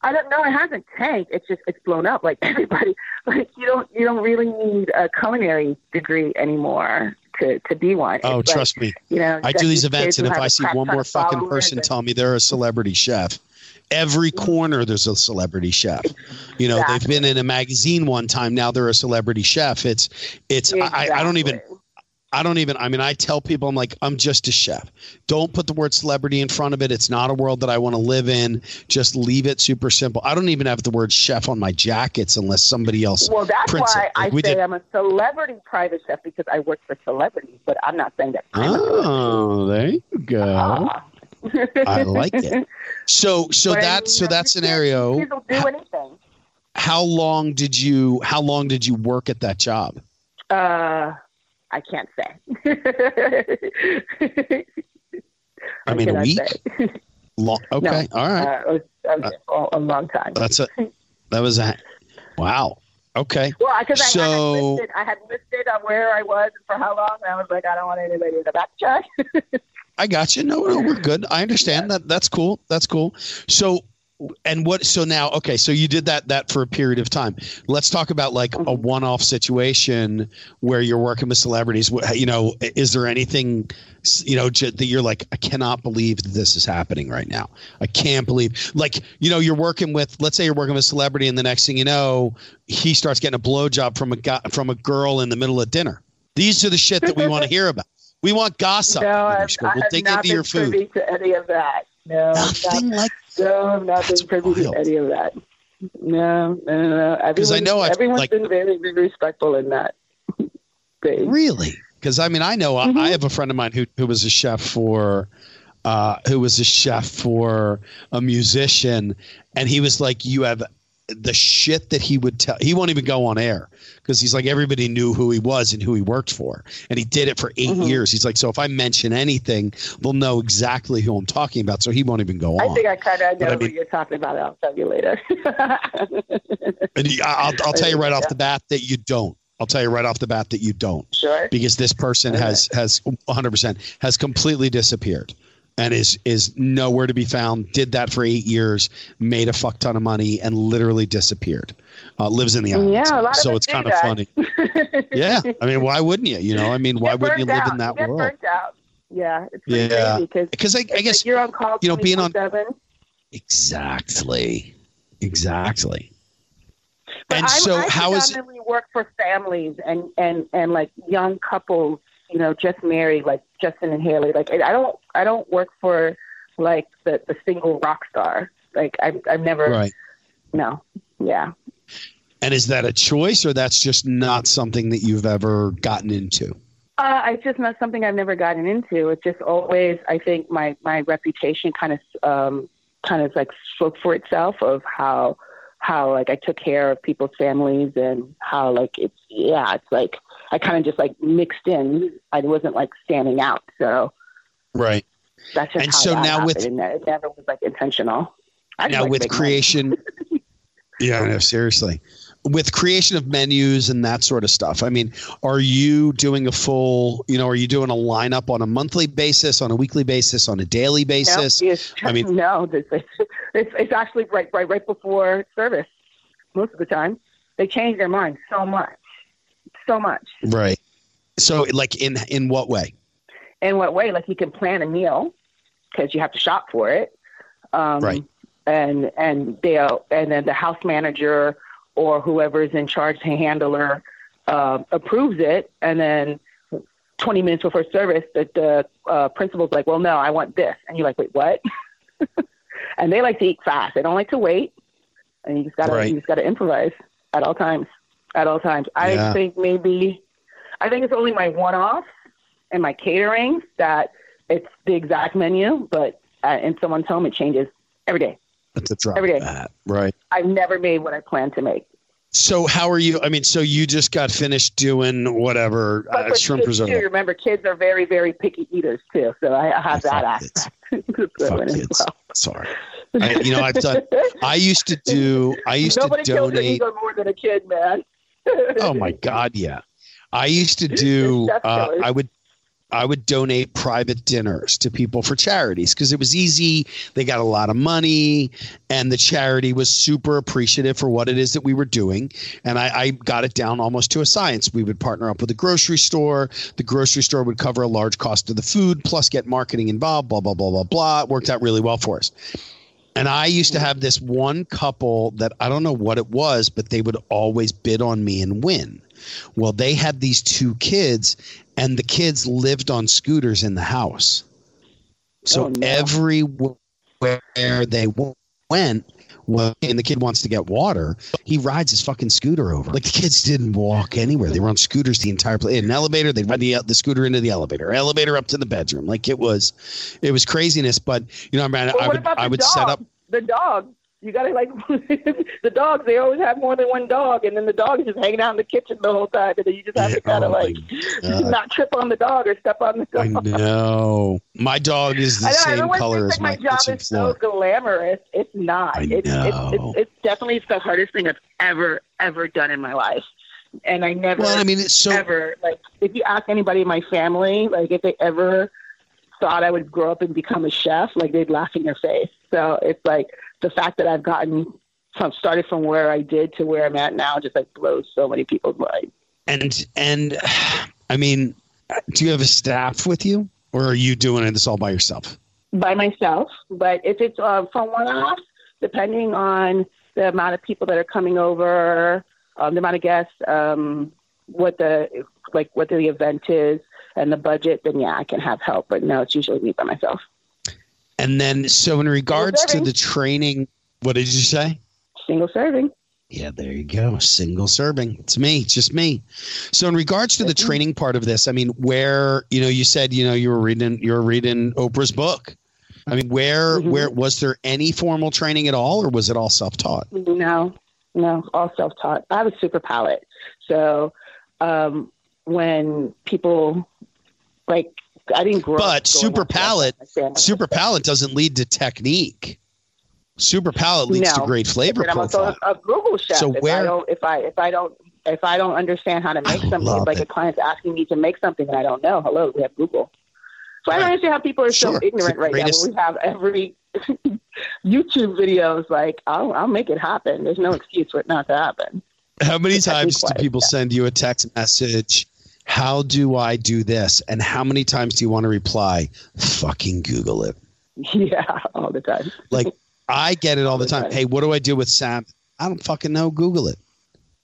I don't know. It hasn't tanked. It's just it's blown up. Like everybody, like you don't you don't really need a culinary degree anymore to to be one. oh, It's like, trust me. you know, I do these events, and if I see one more fucking person and- tell me they're a celebrity chef, every corner there's a celebrity chef. You know, they've been in a magazine one time. Now they're a celebrity chef. It's, it's. I, I don't even. I don't even. I mean, I tell people, I'm like, I'm just a chef. Don't put the word celebrity in front of it. It's not a world that I want to live in. Just leave it super simple. I don't even have the word chef on my jackets unless somebody else. Well, that's why it. I Like say did- I'm a celebrity private chef because I work for celebrities. But I'm not saying that. I'm. Oh, there you go. Ah. I like it. So, so But I that, mean, so that scenario. kids will do anything. How long did you? How long did you work at that job? Uh, I can't say. I mean, a week? Long, okay, No. all right. Uh, I was, I there a long time. That's a that was a wow. Okay. Well, because I, I, So- had listed, I had listed on where I was and for how long, and I was like, I don't want anybody to backtrack. I got you. No, no, we're good. I understand that. That's cool. That's cool. So, and what? So now, okay. So you did that that for a period of time. Let's talk about like a Mhm. one-off situation where you're working with celebrities. You know, is there anything, you know, that you're like, I cannot believe that this is happening right now. I can't believe, like, you know, you're working with, let's say you're working with a celebrity, and the next thing you know, he starts getting a blowjob from a guy from a girl in the middle of dinner. These are the shit that we want to hear about. We want gossip. no, I've, Witherspoon. I we'll dig not into been your food. privy to any of that. No, Nothing not, like no, I've not been privy wild. to any of that. No, no, no. no. 'Cause I know I've, everyone's like- been very, very respectful in that. Thing. really because I mean I know I- I Mhm. have a friend of mine who who was a chef for uh, who was a chef for a musician, and he was like, "You have." The shit that he would tell, he won't even go on air because he's like everybody knew who he was and who he worked for, and he did it for 8 Mhm. years. He's like, so if I mention anything, they'll know exactly who I'm talking about, so he won't even go on. I think I kind of But know I mean- you're talking about. I'll tell you later. and he, I'll, I'll tell you right off the bat that you don't. I'll tell you right off the bat that you don't. sure. because this person Okay. has has 100% has completely disappeared and is is nowhere to be found did that for eight years made a fuck ton of money and literally disappeared uh, lives in the islands Yeah, a lot of so it's kind of that. funny yeah i mean why wouldn't you you know i mean why wouldn't you live out. in that get world out. Yeah, Yeah. crazy because I, I guess you're on call. you know, being on- 24/7. exactly exactly But and I, so I how is it work for families and and and like young couples, you know, just married, like Justin and Haley. Like I don't I don't work for like the the single rock star. Like I've I've never right no yeah. and is that a choice or that's just not something that you've ever gotten into Uh, it's just not something I've never gotten into. It's just always, I think my my reputation kind of um, kind of like spoke for itself of how how like I took care of people's families and how like it's yeah, it's like I kind of just like mixed in. I wasn't like standing out, so right that's just And how so now with- happened. it never was like intentional. I now like with creation yeah no seriously with creation of menus and that sort of stuff i mean are you doing a full you know are you doing a lineup on a monthly basis on a weekly basis on a daily basis No, I mean- no, it's, it's it's actually right right right before service. Most of the time, they change their mind so much, so much. right so like in in what way In what way? Like you can plan a meal because you have to shop for it, um, Right. And and they'll and then the house manager or whoever is in charge, the handler, uh, approves it, and then. 20 minutes before service, that the uh, principal's like, well, no, I want this. And you're like, wait, what? and they like to eat fast. They don't like to wait. And you just gotta Right. you just gotta improvise at all times. At all times. I Yeah. think maybe I think it's only my one off and my catering that it's the exact menu, but uh, in someone's home it changes every day. that's a drop Every day. that right I've never made what I plan to make. so how are you i mean so you just got finished doing whatever uh, shrimp too, remember kids are very, very picky eaters too. So I, I have that Fuck kids. aspect. Fuck kids. well. sorry I, you know i've done i used to do i used Nobody to kills an donate more than a kid, man. Oh my god yeah. I used to do uh, i would i would donate private dinners to people for charities because it was easy. They got a lot of money and the charity was super appreciative for what it is that we were doing. And I, I got it down almost to a science. We would partner up with a grocery store. The grocery store would cover a large cost of the food plus get marketing involved blah blah blah blah blah. It worked out really well for us and I used to have this one couple that I don't know what it was, but they would always bid on me and win. Well, they had these two kids, and the kids lived on scooters in the house. So Oh, no. everywhere they went, well, and the kid wants to get water, he rides his fucking scooter over. Like the kids didn't walk anywhere; they were on scooters the entire place. An elevator, they'd ride the uh, the scooter into the elevator, elevator up to the bedroom. Like it was, it was craziness. But you know, I mean, I would I would dog? set up the dog. You gotta like the dogs. They always have more than one dog, and then the dog is just hanging out in the kitchen the whole time, and then you just have to kind of Oh, like God. not trip on the dog or step on the dog. I know. My dog is the know, same color as like my my job is so glamorous. It's not. I it's, it's, know. it's it's definitely the hardest thing I've ever ever done in my life, and I never Well, I mean, it's so ever like if you ask anybody in my family, like if they ever thought I would grow up and become a chef, like they'd laugh in your face. So it's like the fact that I've gotten from started from where I did to where I'm at now just like blows so many people's minds. and and I mean, do you have a staff with you, or are you doing this all by yourself? by myself. But if it's uh, from one off, depending on the amount of people that are coming over, um, the amount of guests, um, what the like what the event is, and the budget, then yeah, I can have help. But no, it's usually me by myself. And then, so in regards to the training, what did you say? Single serving. Yeah, there you go. Single serving. It's me. It's just me. So in regards to the training part of this, I mean, where you know you said you know you were reading you were reading Oprah's book. I mean, where Mhm. where was there any formal training at all, or was it all self taught? No, no, all self taught. I have a super palate. So um, when people like, I didn't grow. But super up palate, super palate doesn't lead to technique. Super palate leads to great flavor And I'm also profile. a, a Google chef. So if where- I don't, if I if I don't if I don't understand how to make I something, like it. a client's asking me to make something and I don't know. Hello, we have Google. So I don't understand how people are Sure. so ignorant right greatest- now. We have every YouTube videos like I'll I'll make it happen. There's no excuse for it not to happen. How many times do people yeah. send you a text message? How do I do this? And how many times do you want to reply? Fucking Google it. Yeah, all the time. Like I get it all the time. Okay. Hey, what do I do with Sam? I don't fucking know. Google it.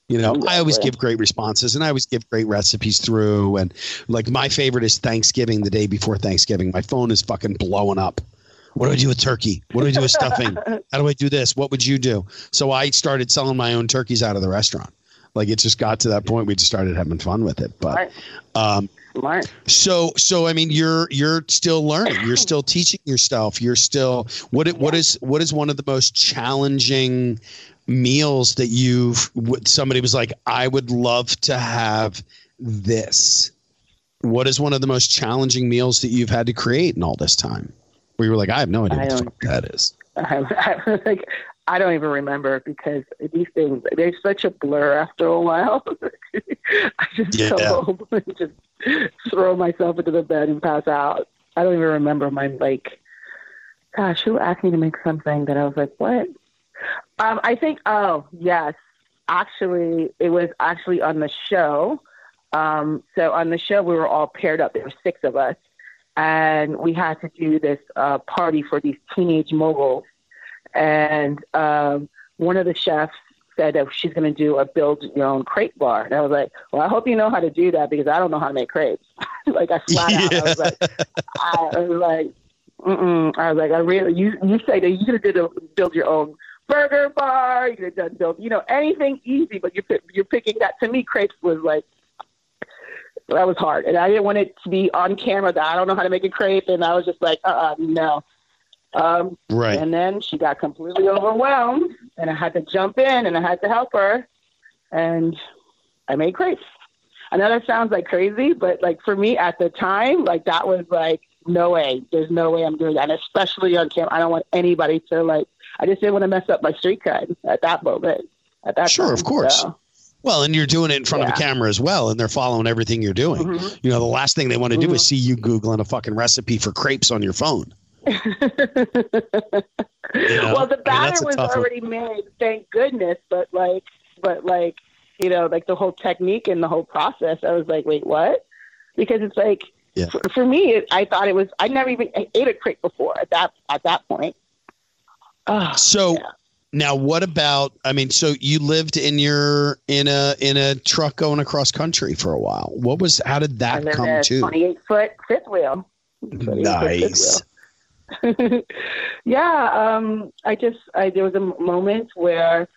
You know, I always give great responses and I always give great recipes through. And like my favorite is Thanksgiving, the day before Thanksgiving. My phone is fucking blowing up. What do I do with turkey? What do I do with stuffing? How do I do this? What would you do? So I started selling my own turkeys out of the restaurant. Like it just got to that point. We just started having fun with it. But um, so so I mean you're you're still learning. You're still teaching yourself. You're still what it, what is what is one of the most challenging meals that you've somebody was like I would love to have this. What is one of the most challenging meals that you've had to create in all this time? Where you were like I have no idea what the fuck that is. I, I, like I don't even remember because these things they're such a blur after a while. I just Yeah. go home and just throw myself into the bed and pass out. I don't even remember my like. Gosh, who asked me to make something that I was like, what? Um, I think. Oh, yes. Actually, it was actually on the show. Um, so on the show, we were all paired up. There were six of us, and we had to do this uh, party for these teenage moguls. And um, one of the chefs said that she's going to do a build your own crepe bar. And I was like, well, I hope you know how to do that because I don't know how to make crepes. like I flat out, I was like, I was like, mm-mm. I was like, I really, you, you say that you could have did a build your own burger bar. You could have done build, you know, anything easy, but you're, you're picking that. To me, crepes was like, that was hard. And I didn't want it to be on camera that I don't know how to make a crepe. And I was just like, uh-uh, no. Um, Right. and then she got completely overwhelmed, and I had to jump in and I had to help her, and I made crepes. I know that sounds like crazy, but like for me at the time, like that was like no way. There's no way I'm doing that, and especially on camera. I don't want anybody to like. I just didn't want to mess up my street cred at that moment. At that Sure, time. of course. So, Well, and you're doing it in front of a camera as well, and they're following everything you're doing. mhm. You know, the last thing they want to do Mhm. is see you googling a fucking recipe for crepes on your phone. Know? well, the I mean, batter was tough one. already made, thank goodness. But like, but like, you know, like the whole technique and the whole process, I was like, wait, what? Because it's like, Yeah. for, for me, it, I thought it was. I never even ate a crepe before at that at that point. Oh, So Yeah. now what about I mean, so you lived in your in a in a truck going across country for a while. What was how did that come to? 28 foot fifth wheel. 28 foot fifth Nice. yeah, um, I just I, there was a moment where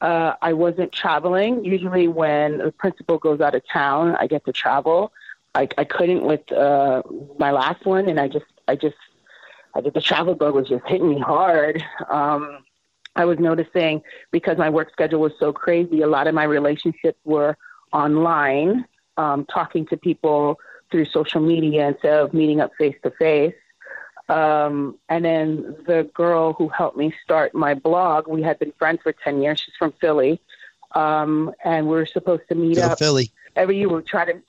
uh, I wasn't traveling. Usually, when the principal goes out of town, I get to travel. I, I couldn't with uh, my last one, and I just I just I did the travel bug was just hitting me hard. Um, I was noticing because my work schedule was so crazy, a lot of my relationships were online, um, talking to people through social media instead of meeting up face to face. Um, and then the girl who helped me start my blog, we had been friends for 10 years. She's from Philly. Um, and we were supposed to meet Go up Philly. every year. We would try to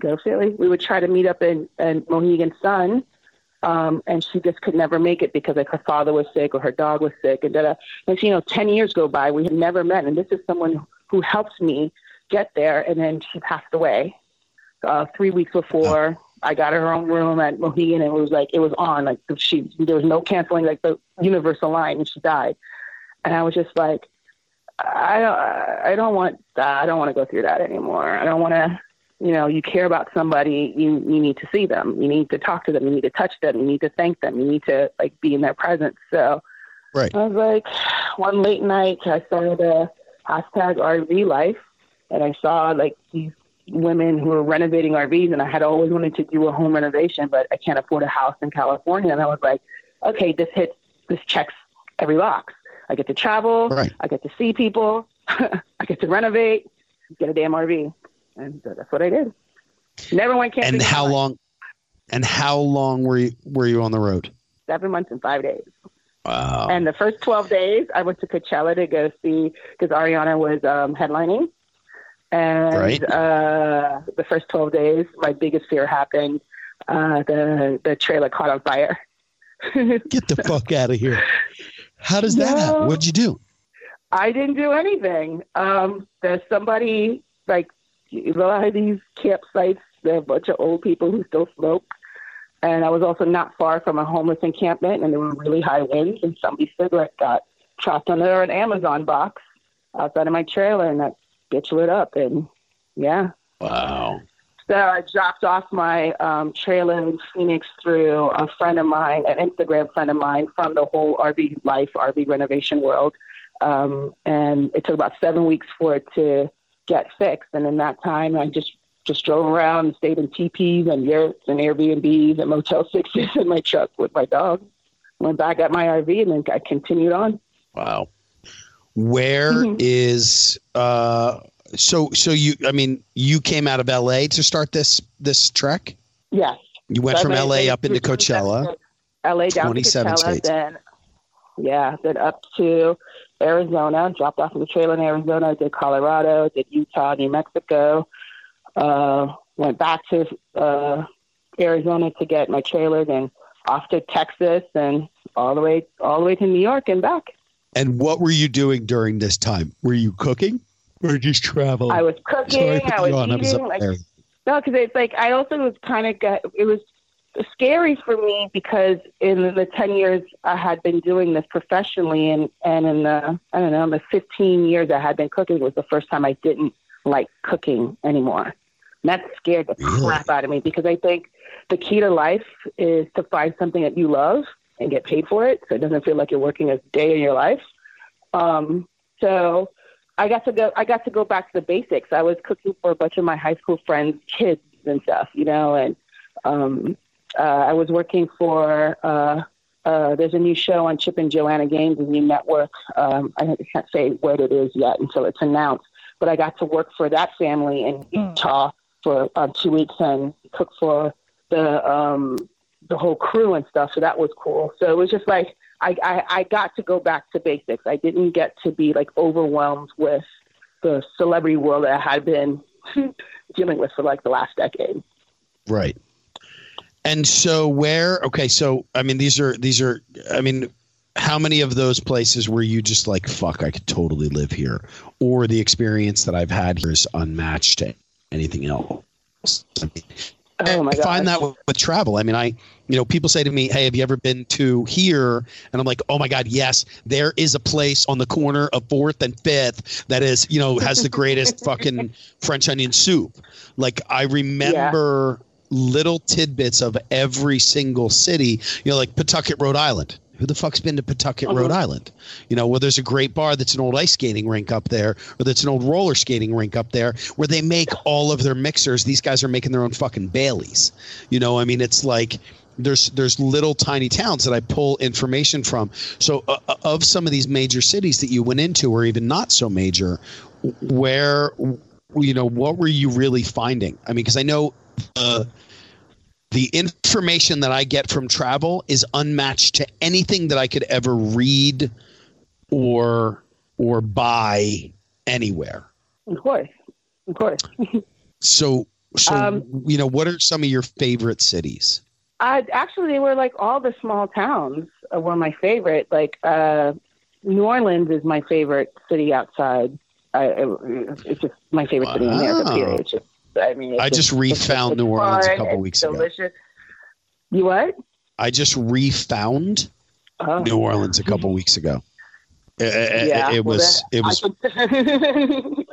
go Philly. We would try to meet up in, in Mohegan Sun. Um, and she just could never make it because like her father was sick or her dog was sick and da And so, you know, 10 years go by, we had never met. And this is someone who helped me get there. And then she passed away uh, three weeks before. I got her own room at Mohegan, and it was like it was on. Like she, there was no canceling. Like the universal line, and she died. And I was just like, I don't, I don't want that. I don't want to go through that anymore. I don't want to. You know, you care about somebody, you you need to see them. You need to talk to them. You need to touch them. You need to thank them. You need to like be in their presence. So, Right. I was like, one late night, I saw the hashtag RV life, and I saw like these women who were renovating RVs, and I had always wanted to do a home renovation, but I can't afford a house in California. And I was like, okay, this hits, this checks every box. I get to travel, Right. I get to see people, I get to renovate, get a damn RV, and so that's what I did. Never went camping. And how long? And how long were you were you on the road? Seven months and five days. Wow. And the first 12 days, I went to Coachella to go see because Ariana was um, headlining. And Right. uh, the first 12 days, my biggest fear happened. Uh, the the trailer caught on fire. Get the fuck out of here. How does that No. happen? What'd you do? I didn't do anything. Um, there's somebody like a lot of these campsites. There are a bunch of old people who still smoke, and I was also not far from a homeless encampment, and there were really high winds, and somebody's cigarette got trapped under an Amazon box outside of my trailer, and that bitch lit up, and yeah. Wow. So I dropped off my um, trailer in Phoenix through a friend of mine, an Instagram friend of mine from the whole RV life, RV renovation world. Um, and it took about seven weeks for it to get fixed. And in that time, I just just drove around and stayed in teepees and yurts and Airbnbs and Motel Sixes in my truck with my dog. Went back at my RV and then I continued on. Wow. Where Mhm. is uh so so you I mean you came out of LA to start this this trek? Yes. You went So from LA up into Coachella. LA down 27 to Coachella, states. then yeah, then up to Arizona, dropped off of the trailer in Arizona, did Colorado, did Utah, New Mexico, uh, went back to uh, Arizona to get my trailer, then off to Texas and all the way all the way to New York and back. And what were you doing during this time? Were you cooking or just traveling? I was cooking, put I was on. I was eating, like there. No, because it's like I also was kind of got it was scary for me because in the ten years I had been doing this professionally, and and in the I don't know the fifteen years I had been cooking was the first time I didn't like cooking anymore. And that scared the Really? crap out of me because I think the key to life is to find something that you love and get paid for it, so it doesn't feel like you're working a day in your life. Um, so I got to go. I got to go back to the basics. I was cooking for a bunch of my high school friends' kids and stuff, you know. And um, uh, I was working for. Uh, uh, there's a new show on Chip and Joanna Gaines, a new network. Um, I can't say what it is yet until it's announced. But I got to work for that family in Utah for uh, two weeks and cook for the um, the whole crew and stuff. So that was cool. So it was just like I, I, I got to go back to basics. I didn't get to be like overwhelmed with the celebrity world that I had been dealing with for like the last decade. Right. And so where okay, so I mean these are these are I mean how many of those places were you just like fuck I could totally live here or the experience that I've had here is unmatched to anything else? I mean, Oh my I find that with, with travel. I mean, I, you know, people say to me, "Hey, have you ever been to here?" And I'm like, "Oh my God, yes! There is a place on the corner of Fourth and Fifth that is, you know, has the greatest fucking French onion soup." Like I remember little tidbits of every single city. You know, like Pawtucket, Rhode Island. Who the fuck's been to Pawtucket, Mhm. Rhode Island? You know, where there's a great bar that's an old ice skating rink up there, or that's an old roller skating rink up there, where they make all of their mixers. These guys are making their own fucking Baileys. You know, I mean, it's like there's there's little tiny towns that I pull information from. So uh, uh, of some of these major cities that you went into, or even not so major, where you know what were you really finding? I mean, because I know. Uh, the information that I get from travel is unmatched to anything that I could ever read or or buy anywhere. Of course, of course. so, so um, you know, what are some of your favorite cities? I actually they were like all the small towns were my favorite. Like uh, New Orleans is my favorite city outside. I, it, it's just my favorite wow. city in America. Period. It's just, I mean, I just, just refound New Orleans a couple weeks delicious. ago. You what? I just refound oh. New Orleans a couple weeks ago. It, yeah, it, it well, was. It was.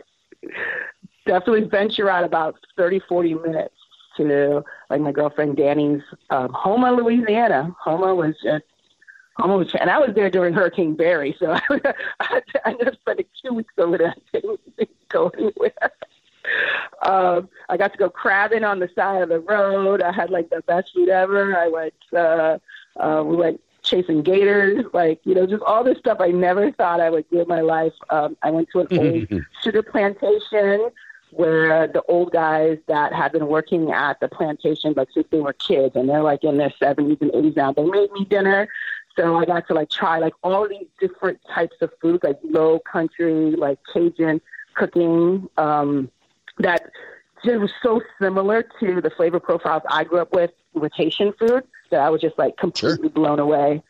definitely venture out about 30, 40 minutes to like my girlfriend Danny's um, Houma, Louisiana. Houma was just Houma was, and I was there during Hurricane Barry, so I, I, I ended up spending two weeks over there. I didn't go anywhere. Um, I got to go crabbing on the side of the road. I had like the best food ever. I went. Uh, uh, we went chasing gators, like you know, just all this stuff I never thought I would do in my life. Um, I went to an old sugar plantation where the old guys that had been working at the plantation like since they were kids and they're like in their 70s and 80s now they made me dinner so i got to like try like all these different types of food, like low country like cajun cooking um it was so similar to the flavor profiles i grew up with with haitian food that i was just like completely sure. blown away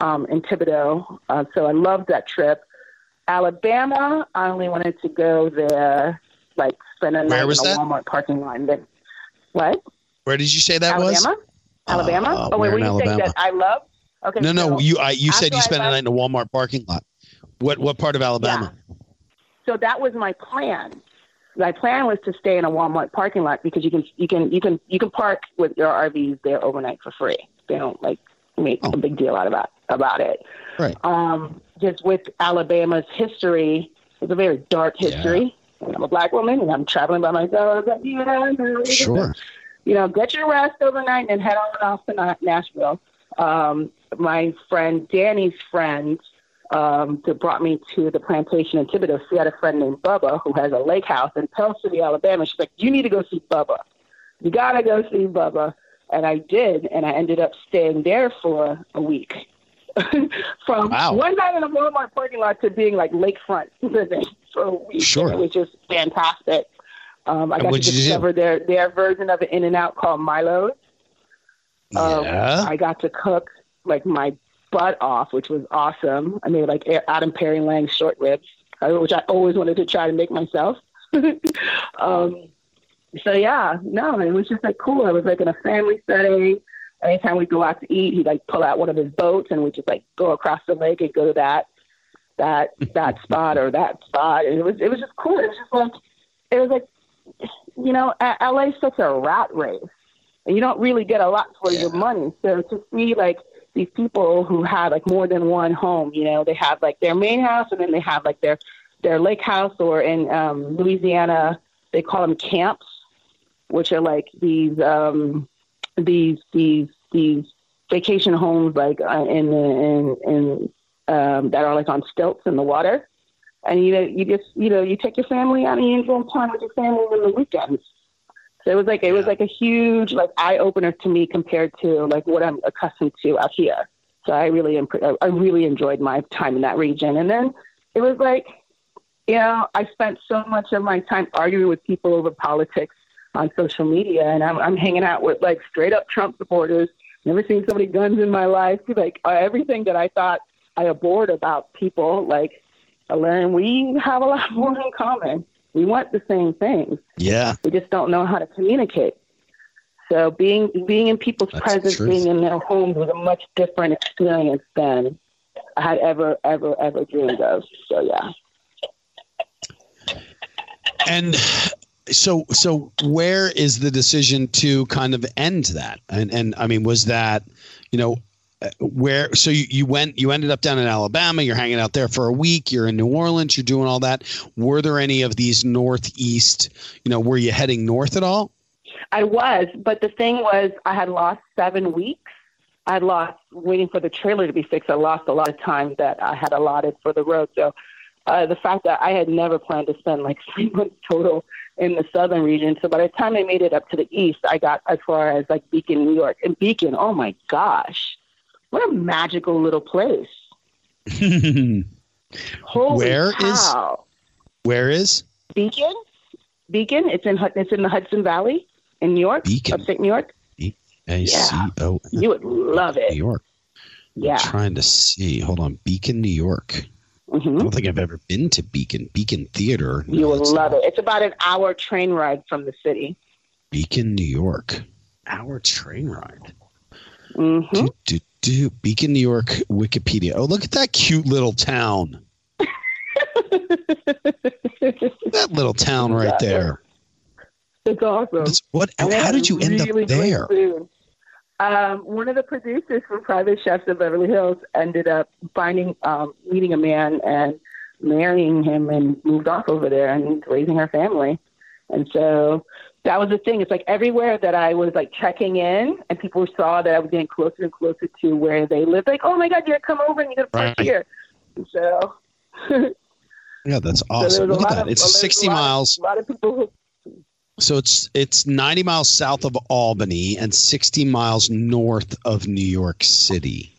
um in thibodaux uh, so i loved that trip alabama i only wanted to go there like spend a night in a that? Walmart parking lot. Then, what? Where did you say that Alabama? was? Alabama. Uh, oh wait, were you Alabama? saying that I love? Okay. No, so no. You I, you said you spent a night in a Walmart parking lot. What what part of Alabama? Yeah. So that was my plan. My plan was to stay in a Walmart parking lot because you can you can you can you can park with your RVs there overnight for free. They don't like make oh. a big deal out of about about it. Right. Um, just with Alabama's history, it's a very dark history. Yeah. And I'm a black woman and I'm traveling by myself. Sure. You know, get your rest overnight and head on off to Nashville. Um, my friend Danny's friend um, that brought me to the plantation in Thibodaux. She had a friend named Bubba who has a lake house in Pell City, Alabama. She's like, "You need to go see Bubba. You gotta go see Bubba." And I did, and I ended up staying there for a week. From wow. one night in a Walmart parking lot to being like lakefront living for a week. Sure. It was just fantastic. Um, I got to discover their their version of an In and Out called Milo's. Um, yeah. I got to cook like my butt off, which was awesome. I made like Adam Perry Lang short ribs, uh, which I always wanted to try to make myself. um, so yeah, no, it was just like cool. I was like in a family setting. Anytime we'd go out to eat, he'd like pull out one of his boats and we'd just like go across the lake and go to that that that spot or that spot. And it was it was just cool. It was just like it was like you know, LA is such a rat race, and you don't really get a lot for yeah. your money. So to see like these people who have like more than one home, you know, they have like their main house and then they have like their their lake house, or in um, Louisiana they call them camps, which are like these um, these these these vacation homes like uh, in the in in um, that are like on stilts in the water. And you know, you just you know, you take your family out and you enjoy time with your family on the weekends. So it was like it was like a huge like eye opener to me compared to like what I'm accustomed to out here. So I really I really enjoyed my time in that region. And then it was like, you know, I spent so much of my time arguing with people over politics on social media, and I'm I'm hanging out with like straight up Trump supporters. Never seen so many guns in my life. Like uh, everything that I thought I abhorred about people. Like, I learned we have a lot more in common. We want the same things. Yeah. We just don't know how to communicate. So being being in people's That's presence, being in their homes was a much different experience than I had ever, ever, ever dreamed of. So yeah. And so so where is the decision to kind of end that? And and I mean, was that, you know, where so you, you went you ended up down in alabama you're hanging out there for a week you're in new orleans you're doing all that were there any of these northeast you know were you heading north at all i was but the thing was i had lost seven weeks I lost waiting for the trailer to be fixed. I lost a lot of time that I had allotted for the road. So uh, the fact that I had never planned to spend like three months total in the southern region. So by the time I made it up to the east, I got as far as like Beacon, New York. And Beacon, oh my gosh, what a magical little place! Holy Where is- cow. Where is Beacon? Beacon. It's in it's in the Hudson Valley in New York, Beacon? upstate New York. A C O N You would love it. New. York? Yeah. trying to see. Hold on, Beacon, New York. I hmm don't think I've ever been to Beacon. Beacon Theater. No, You will love it. It's about an hour train ride from the city. Beacon, New York. Hour train ride. hmm Do, do, do. Beacon, New York, Wikipedia. Oh, look at that cute little town. That little town right Yeah. there. It's awesome. That's- what? And How did you end really up there? Um, one of the producers from Private Chefs of Beverly Hills ended up finding, um, meeting a man and marrying him and moved off over there and raising her family. And so that was the thing. It's like everywhere that I was like checking in and people saw that I was getting closer and closer to where they lived, like, oh my God, you're come over and you're going to park Right. here. So, Yeah, that's awesome. was Look at that. of, It's there's a 60 of- miles. A lot of people who So it's it's 90 miles south of Albany and 60 miles north of New York City.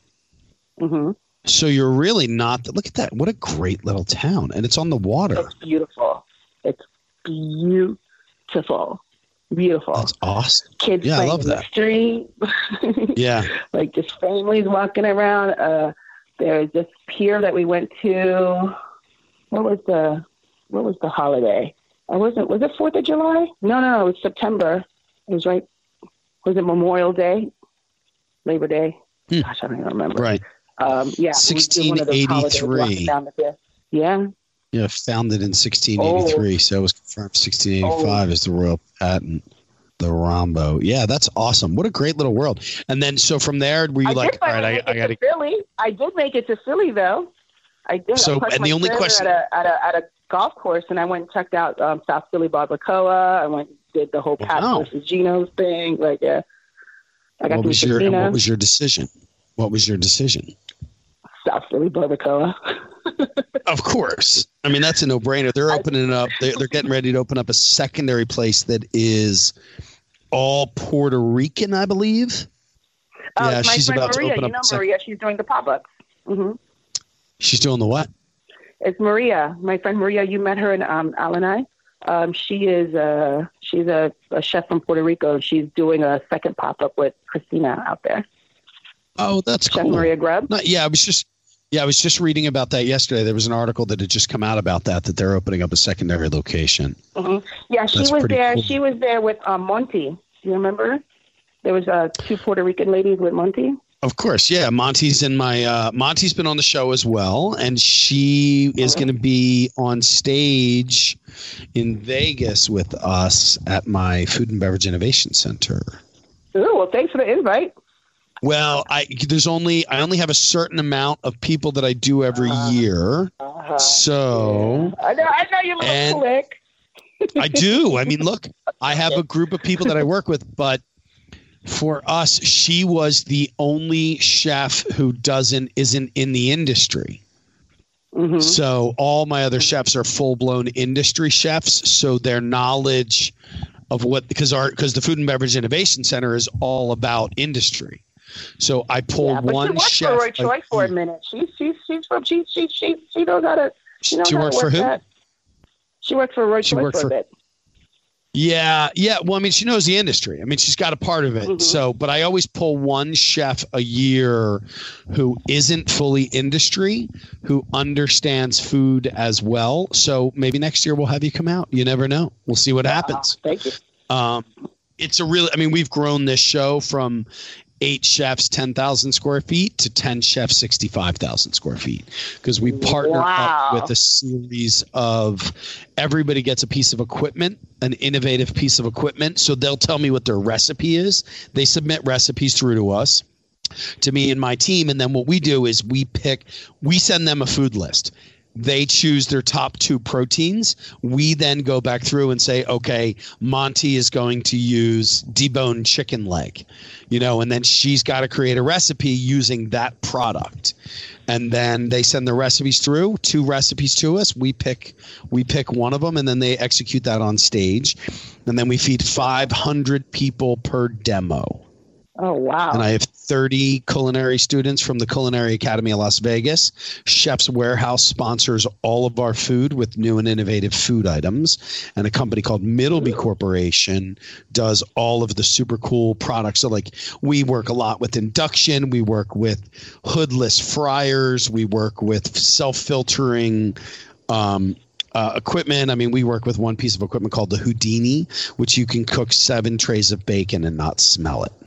Mm-hmm. So you're really not. Look at that. What a great little town, and it's on the water. It's beautiful. It's beautiful. Beautiful. That's awesome. Kids yeah, I playing love in the that. street. Yeah. like just families walking around. Uh, there's this pier that we went to. What was the what was the holiday? I wasn't was it Fourth of July? No, no, no, it was September. It was right was it Memorial Day? Labor Day? Hmm. Gosh, I don't even remember. Right. Um yeah. we did one of those holidays 1683. walking down the pier. Yeah. Yeah. Founded in 1683, so it was confirmed 1685 as the royal patent. The Rombout. Yeah, that's awesome. What a great little world. And then, so from there, were you I like, all right, I, I got to Philly. I did make it to Philly though. I did. So, I and the only question- at a, at a at a golf course, and I went and checked out um, South Philly barbacoa. I went and did the whole Pat Wow. versus Geno's thing. Like, yeah, I got what to was your what was your decision? What was your decision? Philly barbacoa. Of course. I mean, that's a no brainer. They're opening up, they're, they're getting ready to open up a secondary place that is all Puerto Rican, I believe. Uh, Yeah, my she's friend about to Maria, open you up know a sec- Maria. She's doing the pop ups. hmm She's doing the what? It's Maria, my friend Maria. You met her in um, Alani. Um, she is uh, she's a, a chef from Puerto Rico. She's doing a second pop up with Christina out there. Oh, that's Chef cool. Maria Grubb. No, yeah, I was just yeah, I was just reading about that yesterday. There was an article that had just come out about that that they're opening up a secondary location. hmm Yeah, she That's was there. cool. She was there with um, Monty. Do you remember? There was uh, two Puerto Rican ladies with Monty. Of course, yeah. Monty's in my uh, Monty's been on the show as well, and she is Uh-huh. going to be on stage in Vegas with us at my Food and Beverage Innovation Center. Oh well, thanks for the invite. Well, I there's only I only have a certain amount of people that I do every Uh-huh. year, Uh-huh. so I know, I know you're a quick. I do. I mean, look, I have a group of people that I work with, but for us, she was the only chef who doesn't isn't in the industry. hmm So all my other chefs are full blown industry chefs. So their knowledge of what because our because the Food and Beverage Innovation Center is all about industry. So I pull Yeah, but one she worked chef. for Roy a Choi for a minute. She's she's she's from she she she she knows how to she knows She worked to for who? that. She worked for Roy She Choi worked for for- a bit. Yeah, yeah. Well, I mean, she knows the industry. I mean, she's got a part of it. Mhm. So, but I always pull one chef a year who isn't fully industry, who understands food as well. So maybe next year we'll have you come out. You never know. We'll see what happens. Thank you. Um, it's a really, I mean, we've grown this show from eight chefs, 10,000 square feet to 10 chefs, 65,000 square feet. Because we partner Wow. up with a series of everybody gets a piece of equipment, an innovative piece of equipment. So they'll tell me what their recipe is. They submit recipes through to us to me and my team and then what we do is we pick we send them a food list they choose their top two proteins. We then go back through and say, okay, Monty is going to use deboned chicken leg, you know, and then she's got to create a recipe using that product. And then they send the recipes through, two recipes to us. We pick we pick one of them and then they execute that on stage. And then we feed 500 people per demo. Oh wow! And I have 30 culinary students from the Culinary Academy of Las Vegas. Chef's Warehouse sponsors all of our food with new and innovative food items. And a company called Middleby Corporation does all of the super cool products. So, like, we work a lot with induction, we work with hoodless fryers, we work with self filtering. Um, uh, equipment. I mean, we work with one piece of equipment called the Houdini, which you can cook seven trays of bacon and not smell it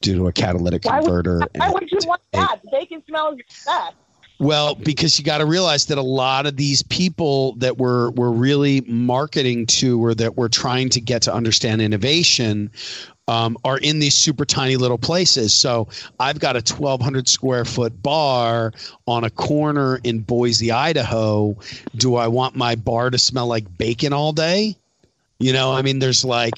due to a catalytic Why would, converter. why would you and want that? Bacon smells best. well, because you got to realize that a lot of these people that we're we're really marketing to, or that we're trying to get to understand innovation, um, are in these super tiny little places. So I've got a 1,200 square foot bar on a corner in Boise, Idaho. Do I want my bar to smell like bacon all day? You know, I mean, there's like,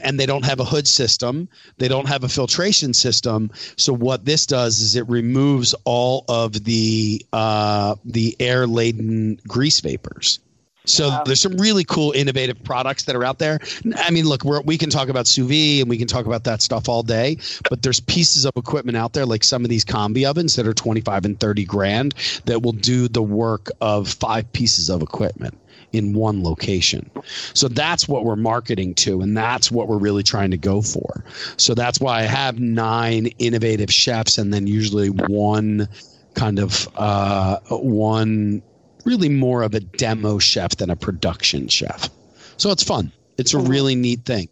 and they don't have a hood system. They don't have a filtration system. So what this does is it removes all of the uh, the air laden grease vapors. So there's some really cool, innovative products that are out there. I mean, look, we're, we can talk about sous vide and we can talk about that stuff all day, but there's pieces of equipment out there, like some of these combi ovens that are 25 and 30 grand, that will do the work of five pieces of equipment in one location. So that's what we're marketing to, and that's what we're really trying to go for. So that's why I have nine innovative chefs, and then usually one kind of uh, one really more of a demo chef than a production chef. So it's fun. It's a really neat thing.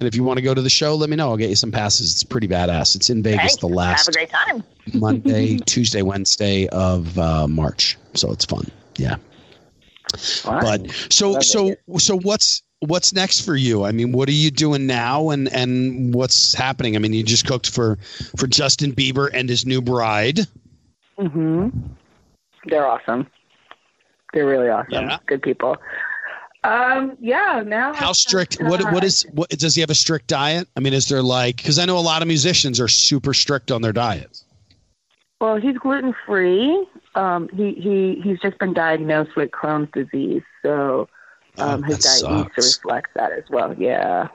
And if you want to go to the show, let me know. I'll get you some passes. It's pretty badass. It's in Vegas Thanks. the Have a last great time. Monday, Tuesday, Wednesday of uh, March. So it's fun. Yeah. But so so so what's what's next for you? I mean, what are you doing now and and what's happening? I mean, you just cooked for for Justin Bieber and his new bride. Mm-hmm. They're awesome. They're really awesome. Yeah. Good people. Um, yeah. Now. How strict? What what is what does he have a strict diet? I mean, is there like because I know a lot of musicians are super strict on their diets. Well, he's gluten free. Um, he he he's just been diagnosed with Crohn's disease, so um, Oh, his diet needs to reflect that as well. Yeah.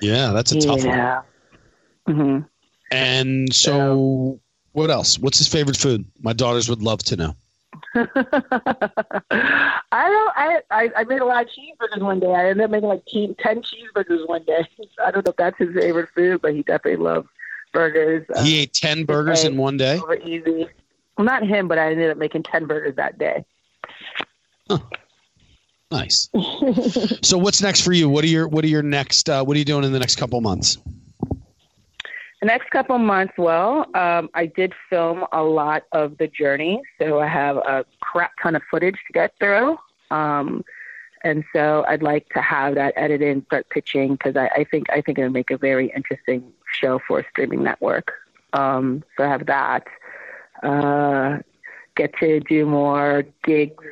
Yeah, that's a tough one. yeah. hmm And so, what else? What's his favorite food? My daughters would love to know. I don't. I, I I made a lot of cheeseburgers one day. I ended up making like te- ten cheeseburgers one day. I don't know if that's his favorite food, but he definitely loves burgers. He ate ten burgers in one day. over easy. Well, not him, but I ended up making ten burgers that day. Nice. so, what's next for you? What are your What are your next? Uh, what are you doing in the next couple months? The next couple months, well, um, I did film a lot of the journey, so I have a crap ton of footage to get through. Um, and so I'd like to have that edited and start pitching because I, I think I think it'll make a very interesting show for a streaming network. Um, so I have that. Uh, get to do more gigs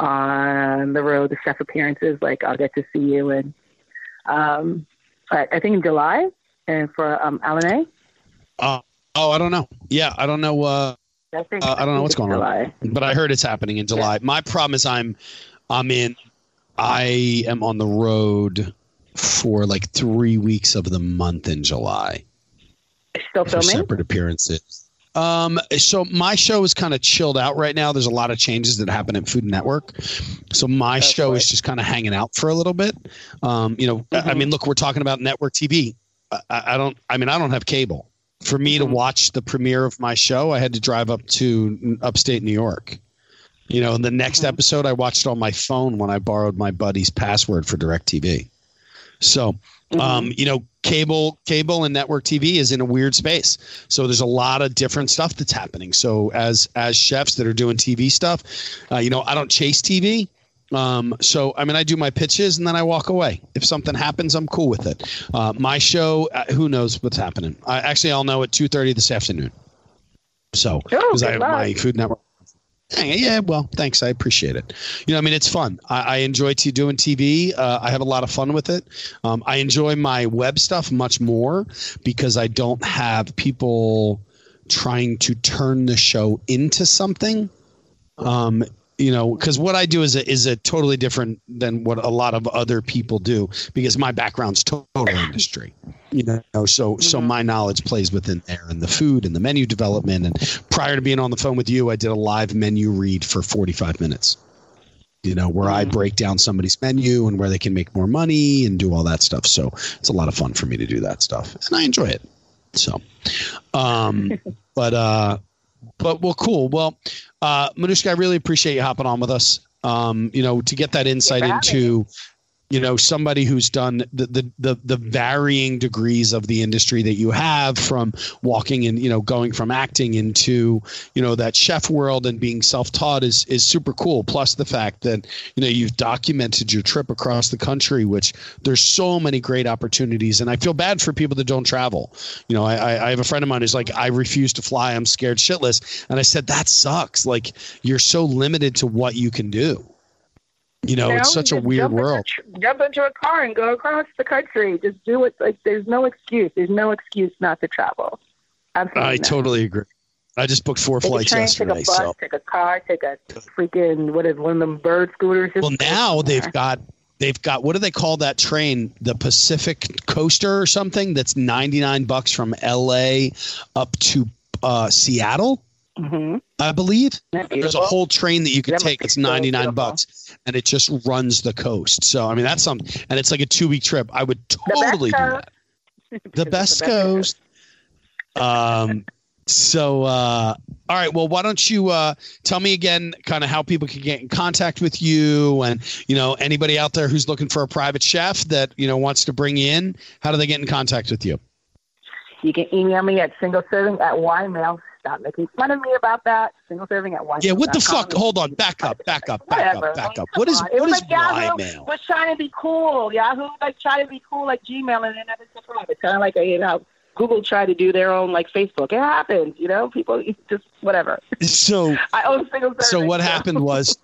on the road, the chef appearances. Like I'll get to see you in, um, I, I think in July, and for um, LNA. Uh, oh, I don't know. Yeah, I don't know. Uh, I think Uh, I don't know what's going it's on. But I heard it's happening in July. My problem is I'm, I'm in. I am on the road for like three weeks of the month in July. Still filming? separate appearances. Um, so my show is kind of chilled out right now. There's a lot of changes that happen at Food Network. So my show right. is just kind of hanging out for a little bit. Um, you know, I- I mean, look, we're talking about network TV. I, I don't, I mean, I don't have cable. For me to Mhm. watch the premiere of my show, I had to drive up to upstate New York. You know, the next Mhm. episode I watched on my phone when I borrowed my buddy's password for DirecTV. So Um, you know, cable, cable, and network TV is in a weird space. So there's a lot of different stuff that's happening. So as as chefs that are doing TV stuff, uh, you know, I don't chase TV. Um, so I mean, I do my pitches and then I walk away. If something happens, I'm cool with it. Uh, my show, uh, who knows what's happening? I actually I'll know at two thirty this afternoon. So Oh, because I have luck. my Food Network. Yeah, well, thanks. I appreciate it. You know, I mean, it's fun. I, I enjoy t- doing TV. Uh, I have a lot of fun with it. Um, I enjoy my web stuff much more because I don't have people trying to turn the show into something. Um, you know, because what I do is a, is a totally different than what a lot of other people do because my background's total industry. You know, so so my knowledge plays within there and the food and the menu development. And prior to being on the phone with you, I did a live menu read for 45 minutes. You know, where I break down somebody's menu and where they can make more money and do all that stuff. So it's a lot of fun for me to do that stuff, and I enjoy it. So, um, but uh, but well, cool. Well, uh, Manouschka, I really appreciate you hopping on with us. Um, you know, to get that insight into, you know, somebody who's done the, the the the varying degrees of the industry that you have, from walking in, you know, going from acting into, you know, that chef world and being self-taught is is super cool. Plus the fact that you know you've documented your trip across the country, which there's so many great opportunities, and I feel bad for people that don't travel. You know, I I have a friend of mine who's like, I refuse to fly. I'm scared shitless. And I said, that sucks. Like you're so limited to what you can do. You know, You it's such a weird into world. tr- jump into a car and go across the country. Just do it. Like there's no excuse. There's no excuse not to travel. Absolutely. I not. totally agree. I just booked four Take a flights train, yesterday. take a bus, So take a car, take a freaking what is one of them bird scooters? Well, now they've got they've got what do they call that train? The Pacific Coaster or something? That's ninety nine bucks from L.A. up to uh, Seattle. Mhm. I believe there's a whole train that you can That take. It's 99 beautiful. bucks and it just runs the coast. So, I mean, that's something. And it's like a two week trip. I would totally do that. The best the best coast. Um, so, uh, all right. Well, why don't you uh, tell me again kind of how people can get in contact with you and, you know, anybody out there who's looking for a private chef that, you know, wants to bring you in, how do they get in contact with you? You can email me at single serving at ymail. Stop making fun of me about that. Single serving at ymail. Yeah. What the fuck? Hold on. Back up. Back up. Back Whatever. up. Back up. What is. It what was is like Yahoo Ymail? was trying to be cool. Yahoo like trying to be cool like Gmail and then never survived. It's kind of like you know Google tried to do their own like Facebook. It happens, you know. People just whatever. So, I own single serving. so what happened was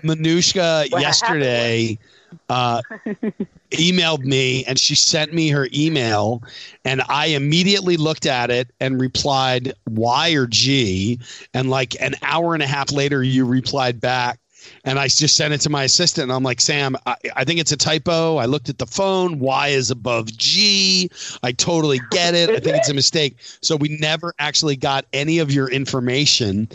Manouschka yesterday uh, emailed me and she sent me her email and I immediately looked at it and replied Y or G and like an hour and a half later you replied back and I just sent it to my assistant and I'm like Sam I, I think it's a typo I looked at the phone Y is above G I totally get it I think it's a mistake so we never actually got any of your information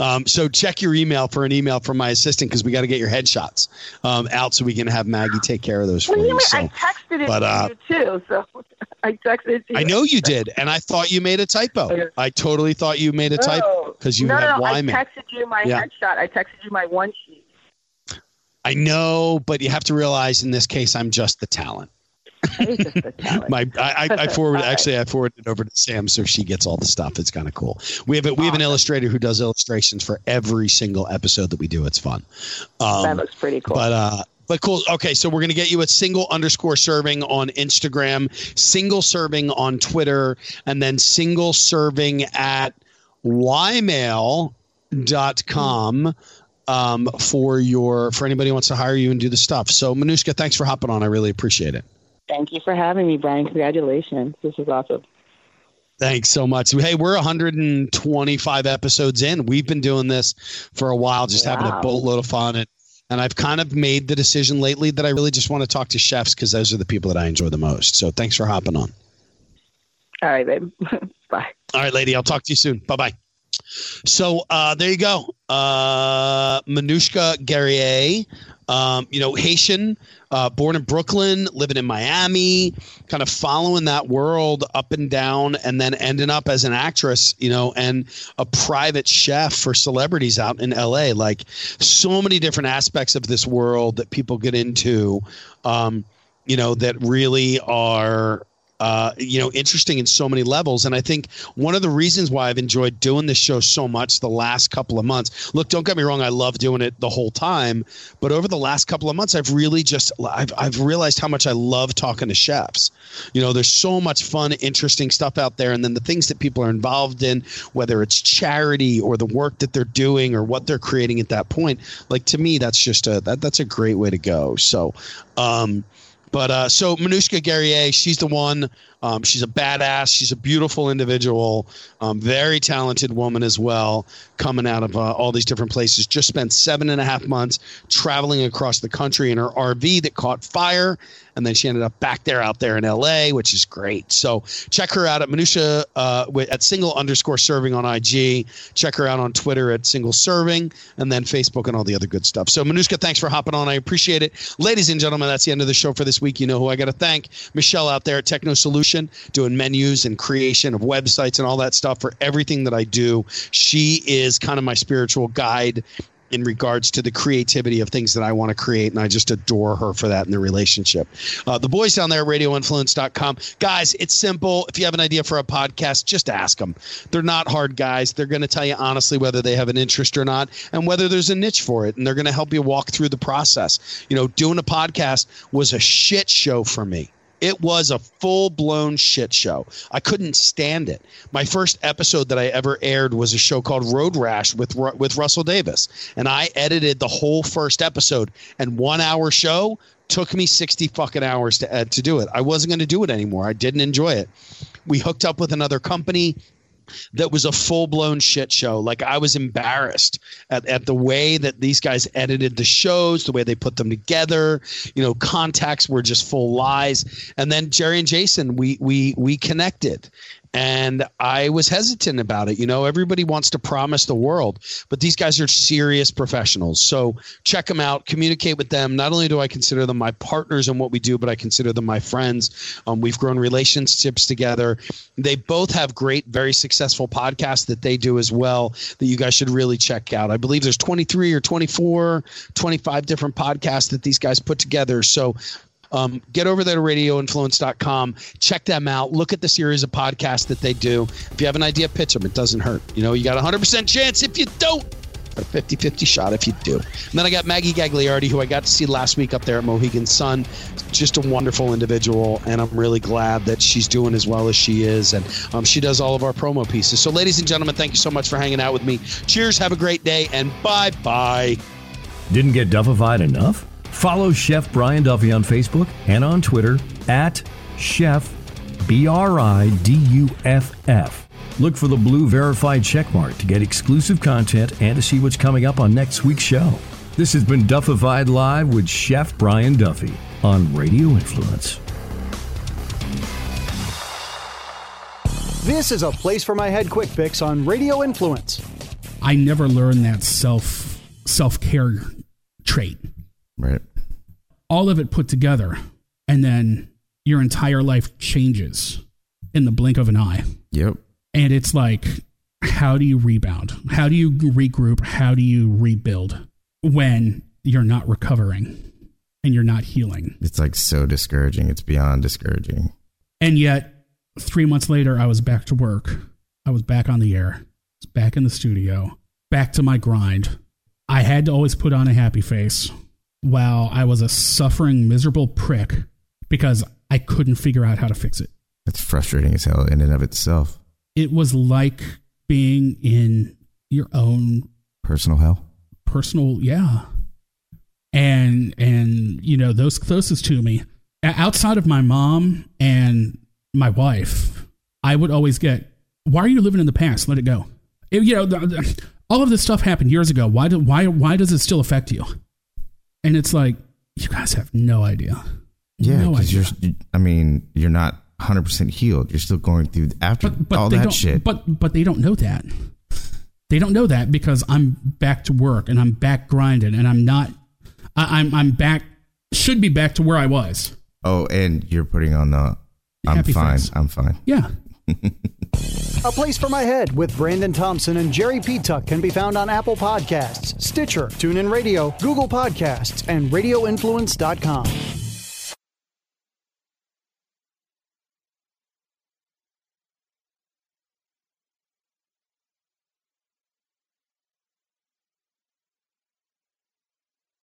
um, so check your email for an email from my assistant because we got to get your headshots um, out so we can have Maggie take care of those for Well, you. So I texted it but, uh, to you too, so I texted you. I know you did, and I thought you made a typo. I totally thought you made a typo because you no, had no, I Y man. texted you my Yeah. headshot. I texted you my one sheet. I know, but you have to realize in this case, I'm just the talent. It's just the talent. My, I, I, I forwarded All right. actually, I forwarded it over to Sam so she gets all the stuff. It's kind of cool. We have a, we have an illustrator who does illustrations for every single episode that we do. It's fun. Um, that looks pretty cool. But uh but cool. Okay, so we're gonna get you at single underscore serving on Instagram, single serving on Twitter, and then single serving at ymail.com um for your for anybody who wants to hire you and do the stuff. So Manouschka, thanks for hopping on. I really appreciate it. Thank you for having me, Brian. Congratulations. This is awesome. Thanks so much. Hey, we're 125 episodes in. We've been doing this for a while, just having a boatload of fun. And, and I've kind of made the decision lately that I really just want to talk to chefs because those are the people that I enjoy the most. So thanks for hopping on. All right, babe. Bye. All right, lady. I'll talk to you soon. Bye bye. So uh, there you go. Uh, Manouschka Guerrier, um, you know, Haitian, uh, born in Brooklyn, living in Miami, kind of following that world up and down, and then ending up as an actress, you know, and a private chef for celebrities out in LA. Like so many different aspects of this world that people get into, um, you know, that really are uh, you know, interesting in so many levels. And I think one of the reasons why I've enjoyed doing this show so much the last couple of months. Look, don't get me wrong, I love doing it the whole time, but over the last couple of months, I've really just I've I've realized how much I love talking to chefs. You know, there's so much fun, interesting stuff out there, and then the things that people are involved in, whether it's charity or the work that they're doing or what they're creating at that point. Like to me, that's just a that that's a great way to go. So. Um, but uh, so Manouschka Guerrier, she's the one. Um, she's a badass. She's a beautiful individual, um, very talented woman as well, coming out of uh, all these different places. Just spent seven and a half months traveling across the country in her RV that caught fire, and then she ended up back there out there in LA, which is great. So check her out at Manouschka uh, at single underscore serving on IG. Check her out on Twitter at single serving, and then Facebook and all the other good stuff. So Manouschka, thanks for hopping on. I appreciate it, ladies and gentlemen. That's the end of the show for this week. You know who I got to thank? Michelle out there at Techno Doing menus and creation of websites and all that stuff for everything that I do. She is kind of my spiritual guide in regards to the creativity of things that I want to create. And I just adore her for that in the relationship. Uh, the boys down there at radioinfluence.com. Guys, it's simple. If you have an idea for a podcast, just ask them. They're not hard guys. They're going to tell you honestly whether they have an interest or not and whether there's a niche for it. And they're going to help you walk through the process. You know, doing a podcast was a shit show for me. It was a full blown shit show. I couldn't stand it. My first episode that I ever aired was a show called Road Rash with with Russell Davis, and I edited the whole first episode. And one hour show took me sixty fucking hours to ed- to do it. I wasn't going to do it anymore. I didn't enjoy it. We hooked up with another company that was a full blown shit show. Like I was embarrassed at, at the way that these guys edited the shows, the way they put them together. You know, contacts were just full lies. And then Jerry and Jason, we we we connected, and I was hesitant about it. You know, everybody wants to promise the world, but these guys are serious professionals. So check them out, communicate with them. Not only do I consider them my partners in what we do, but I consider them my friends. Um, we've grown relationships together. They both have great, very successful podcasts that they do as well that you guys should really check out. I believe there's 23 or 24, 25 different podcasts that these guys put together. So um, get over there to radioinfluence.com. Check them out. Look at the series of podcasts that they do. If you have an idea, pitch them. It doesn't hurt. You know, you got a 100% chance if you don't. A 50 50 shot if you do. And then I got Maggie Gagliardi, who I got to see last week up there at Mohegan Sun. Just a wonderful individual, and I'm really glad that she's doing as well as she is. And um, she does all of our promo pieces. So, ladies and gentlemen, thank you so much for hanging out with me. Cheers, have a great day, and bye bye. Didn't get duffified enough? Follow Chef Brian Duffy on Facebook and on Twitter at Chef B R I D U F F. Look for the blue verified checkmark to get exclusive content and to see what's coming up on next week's show. This has been Duffified Live with Chef Brian Duffy on Radio Influence. This is a place for my head quick fix on Radio Influence. I never learned that self self care trait. Right. All of it put together, and then your entire life changes in the blink of an eye. Yep. And it's like, how do you rebound? How do you regroup? How do you rebuild when you're not recovering and you're not healing? It's like so discouraging. It's beyond discouraging. And yet, three months later, I was back to work. I was back on the air, back in the studio, back to my grind. I had to always put on a happy face while I was a suffering, miserable prick because I couldn't figure out how to fix it. That's frustrating as hell in and of itself. It was like being in your own Personal hell. personal, yeah. And and you know those closest to me, outside of my mom and my wife, I would always get, "Why are you living in the past? Let it go." It- you know, the, the- all of this stuff happened years ago. Why do why why does it still affect you? And it's like you guys have no idea. Yeah, because you're. I mean, you're not 100 percent healed. You're still going through after all they that don't, shit. But but they don't know that. They don't know that because I'm back to work and I'm back grinding and I'm not. I, I'm I'm back. Should be back to where I was. oh, and you're putting on the. I'm Happy fine. face. I'm fine. Yeah. A Place for My Head with Brandon Thompson and Jerry P. Tuck can be found on Apple Podcasts, Stitcher, TuneIn Radio, Google Podcasts, and RadioInfluence.com.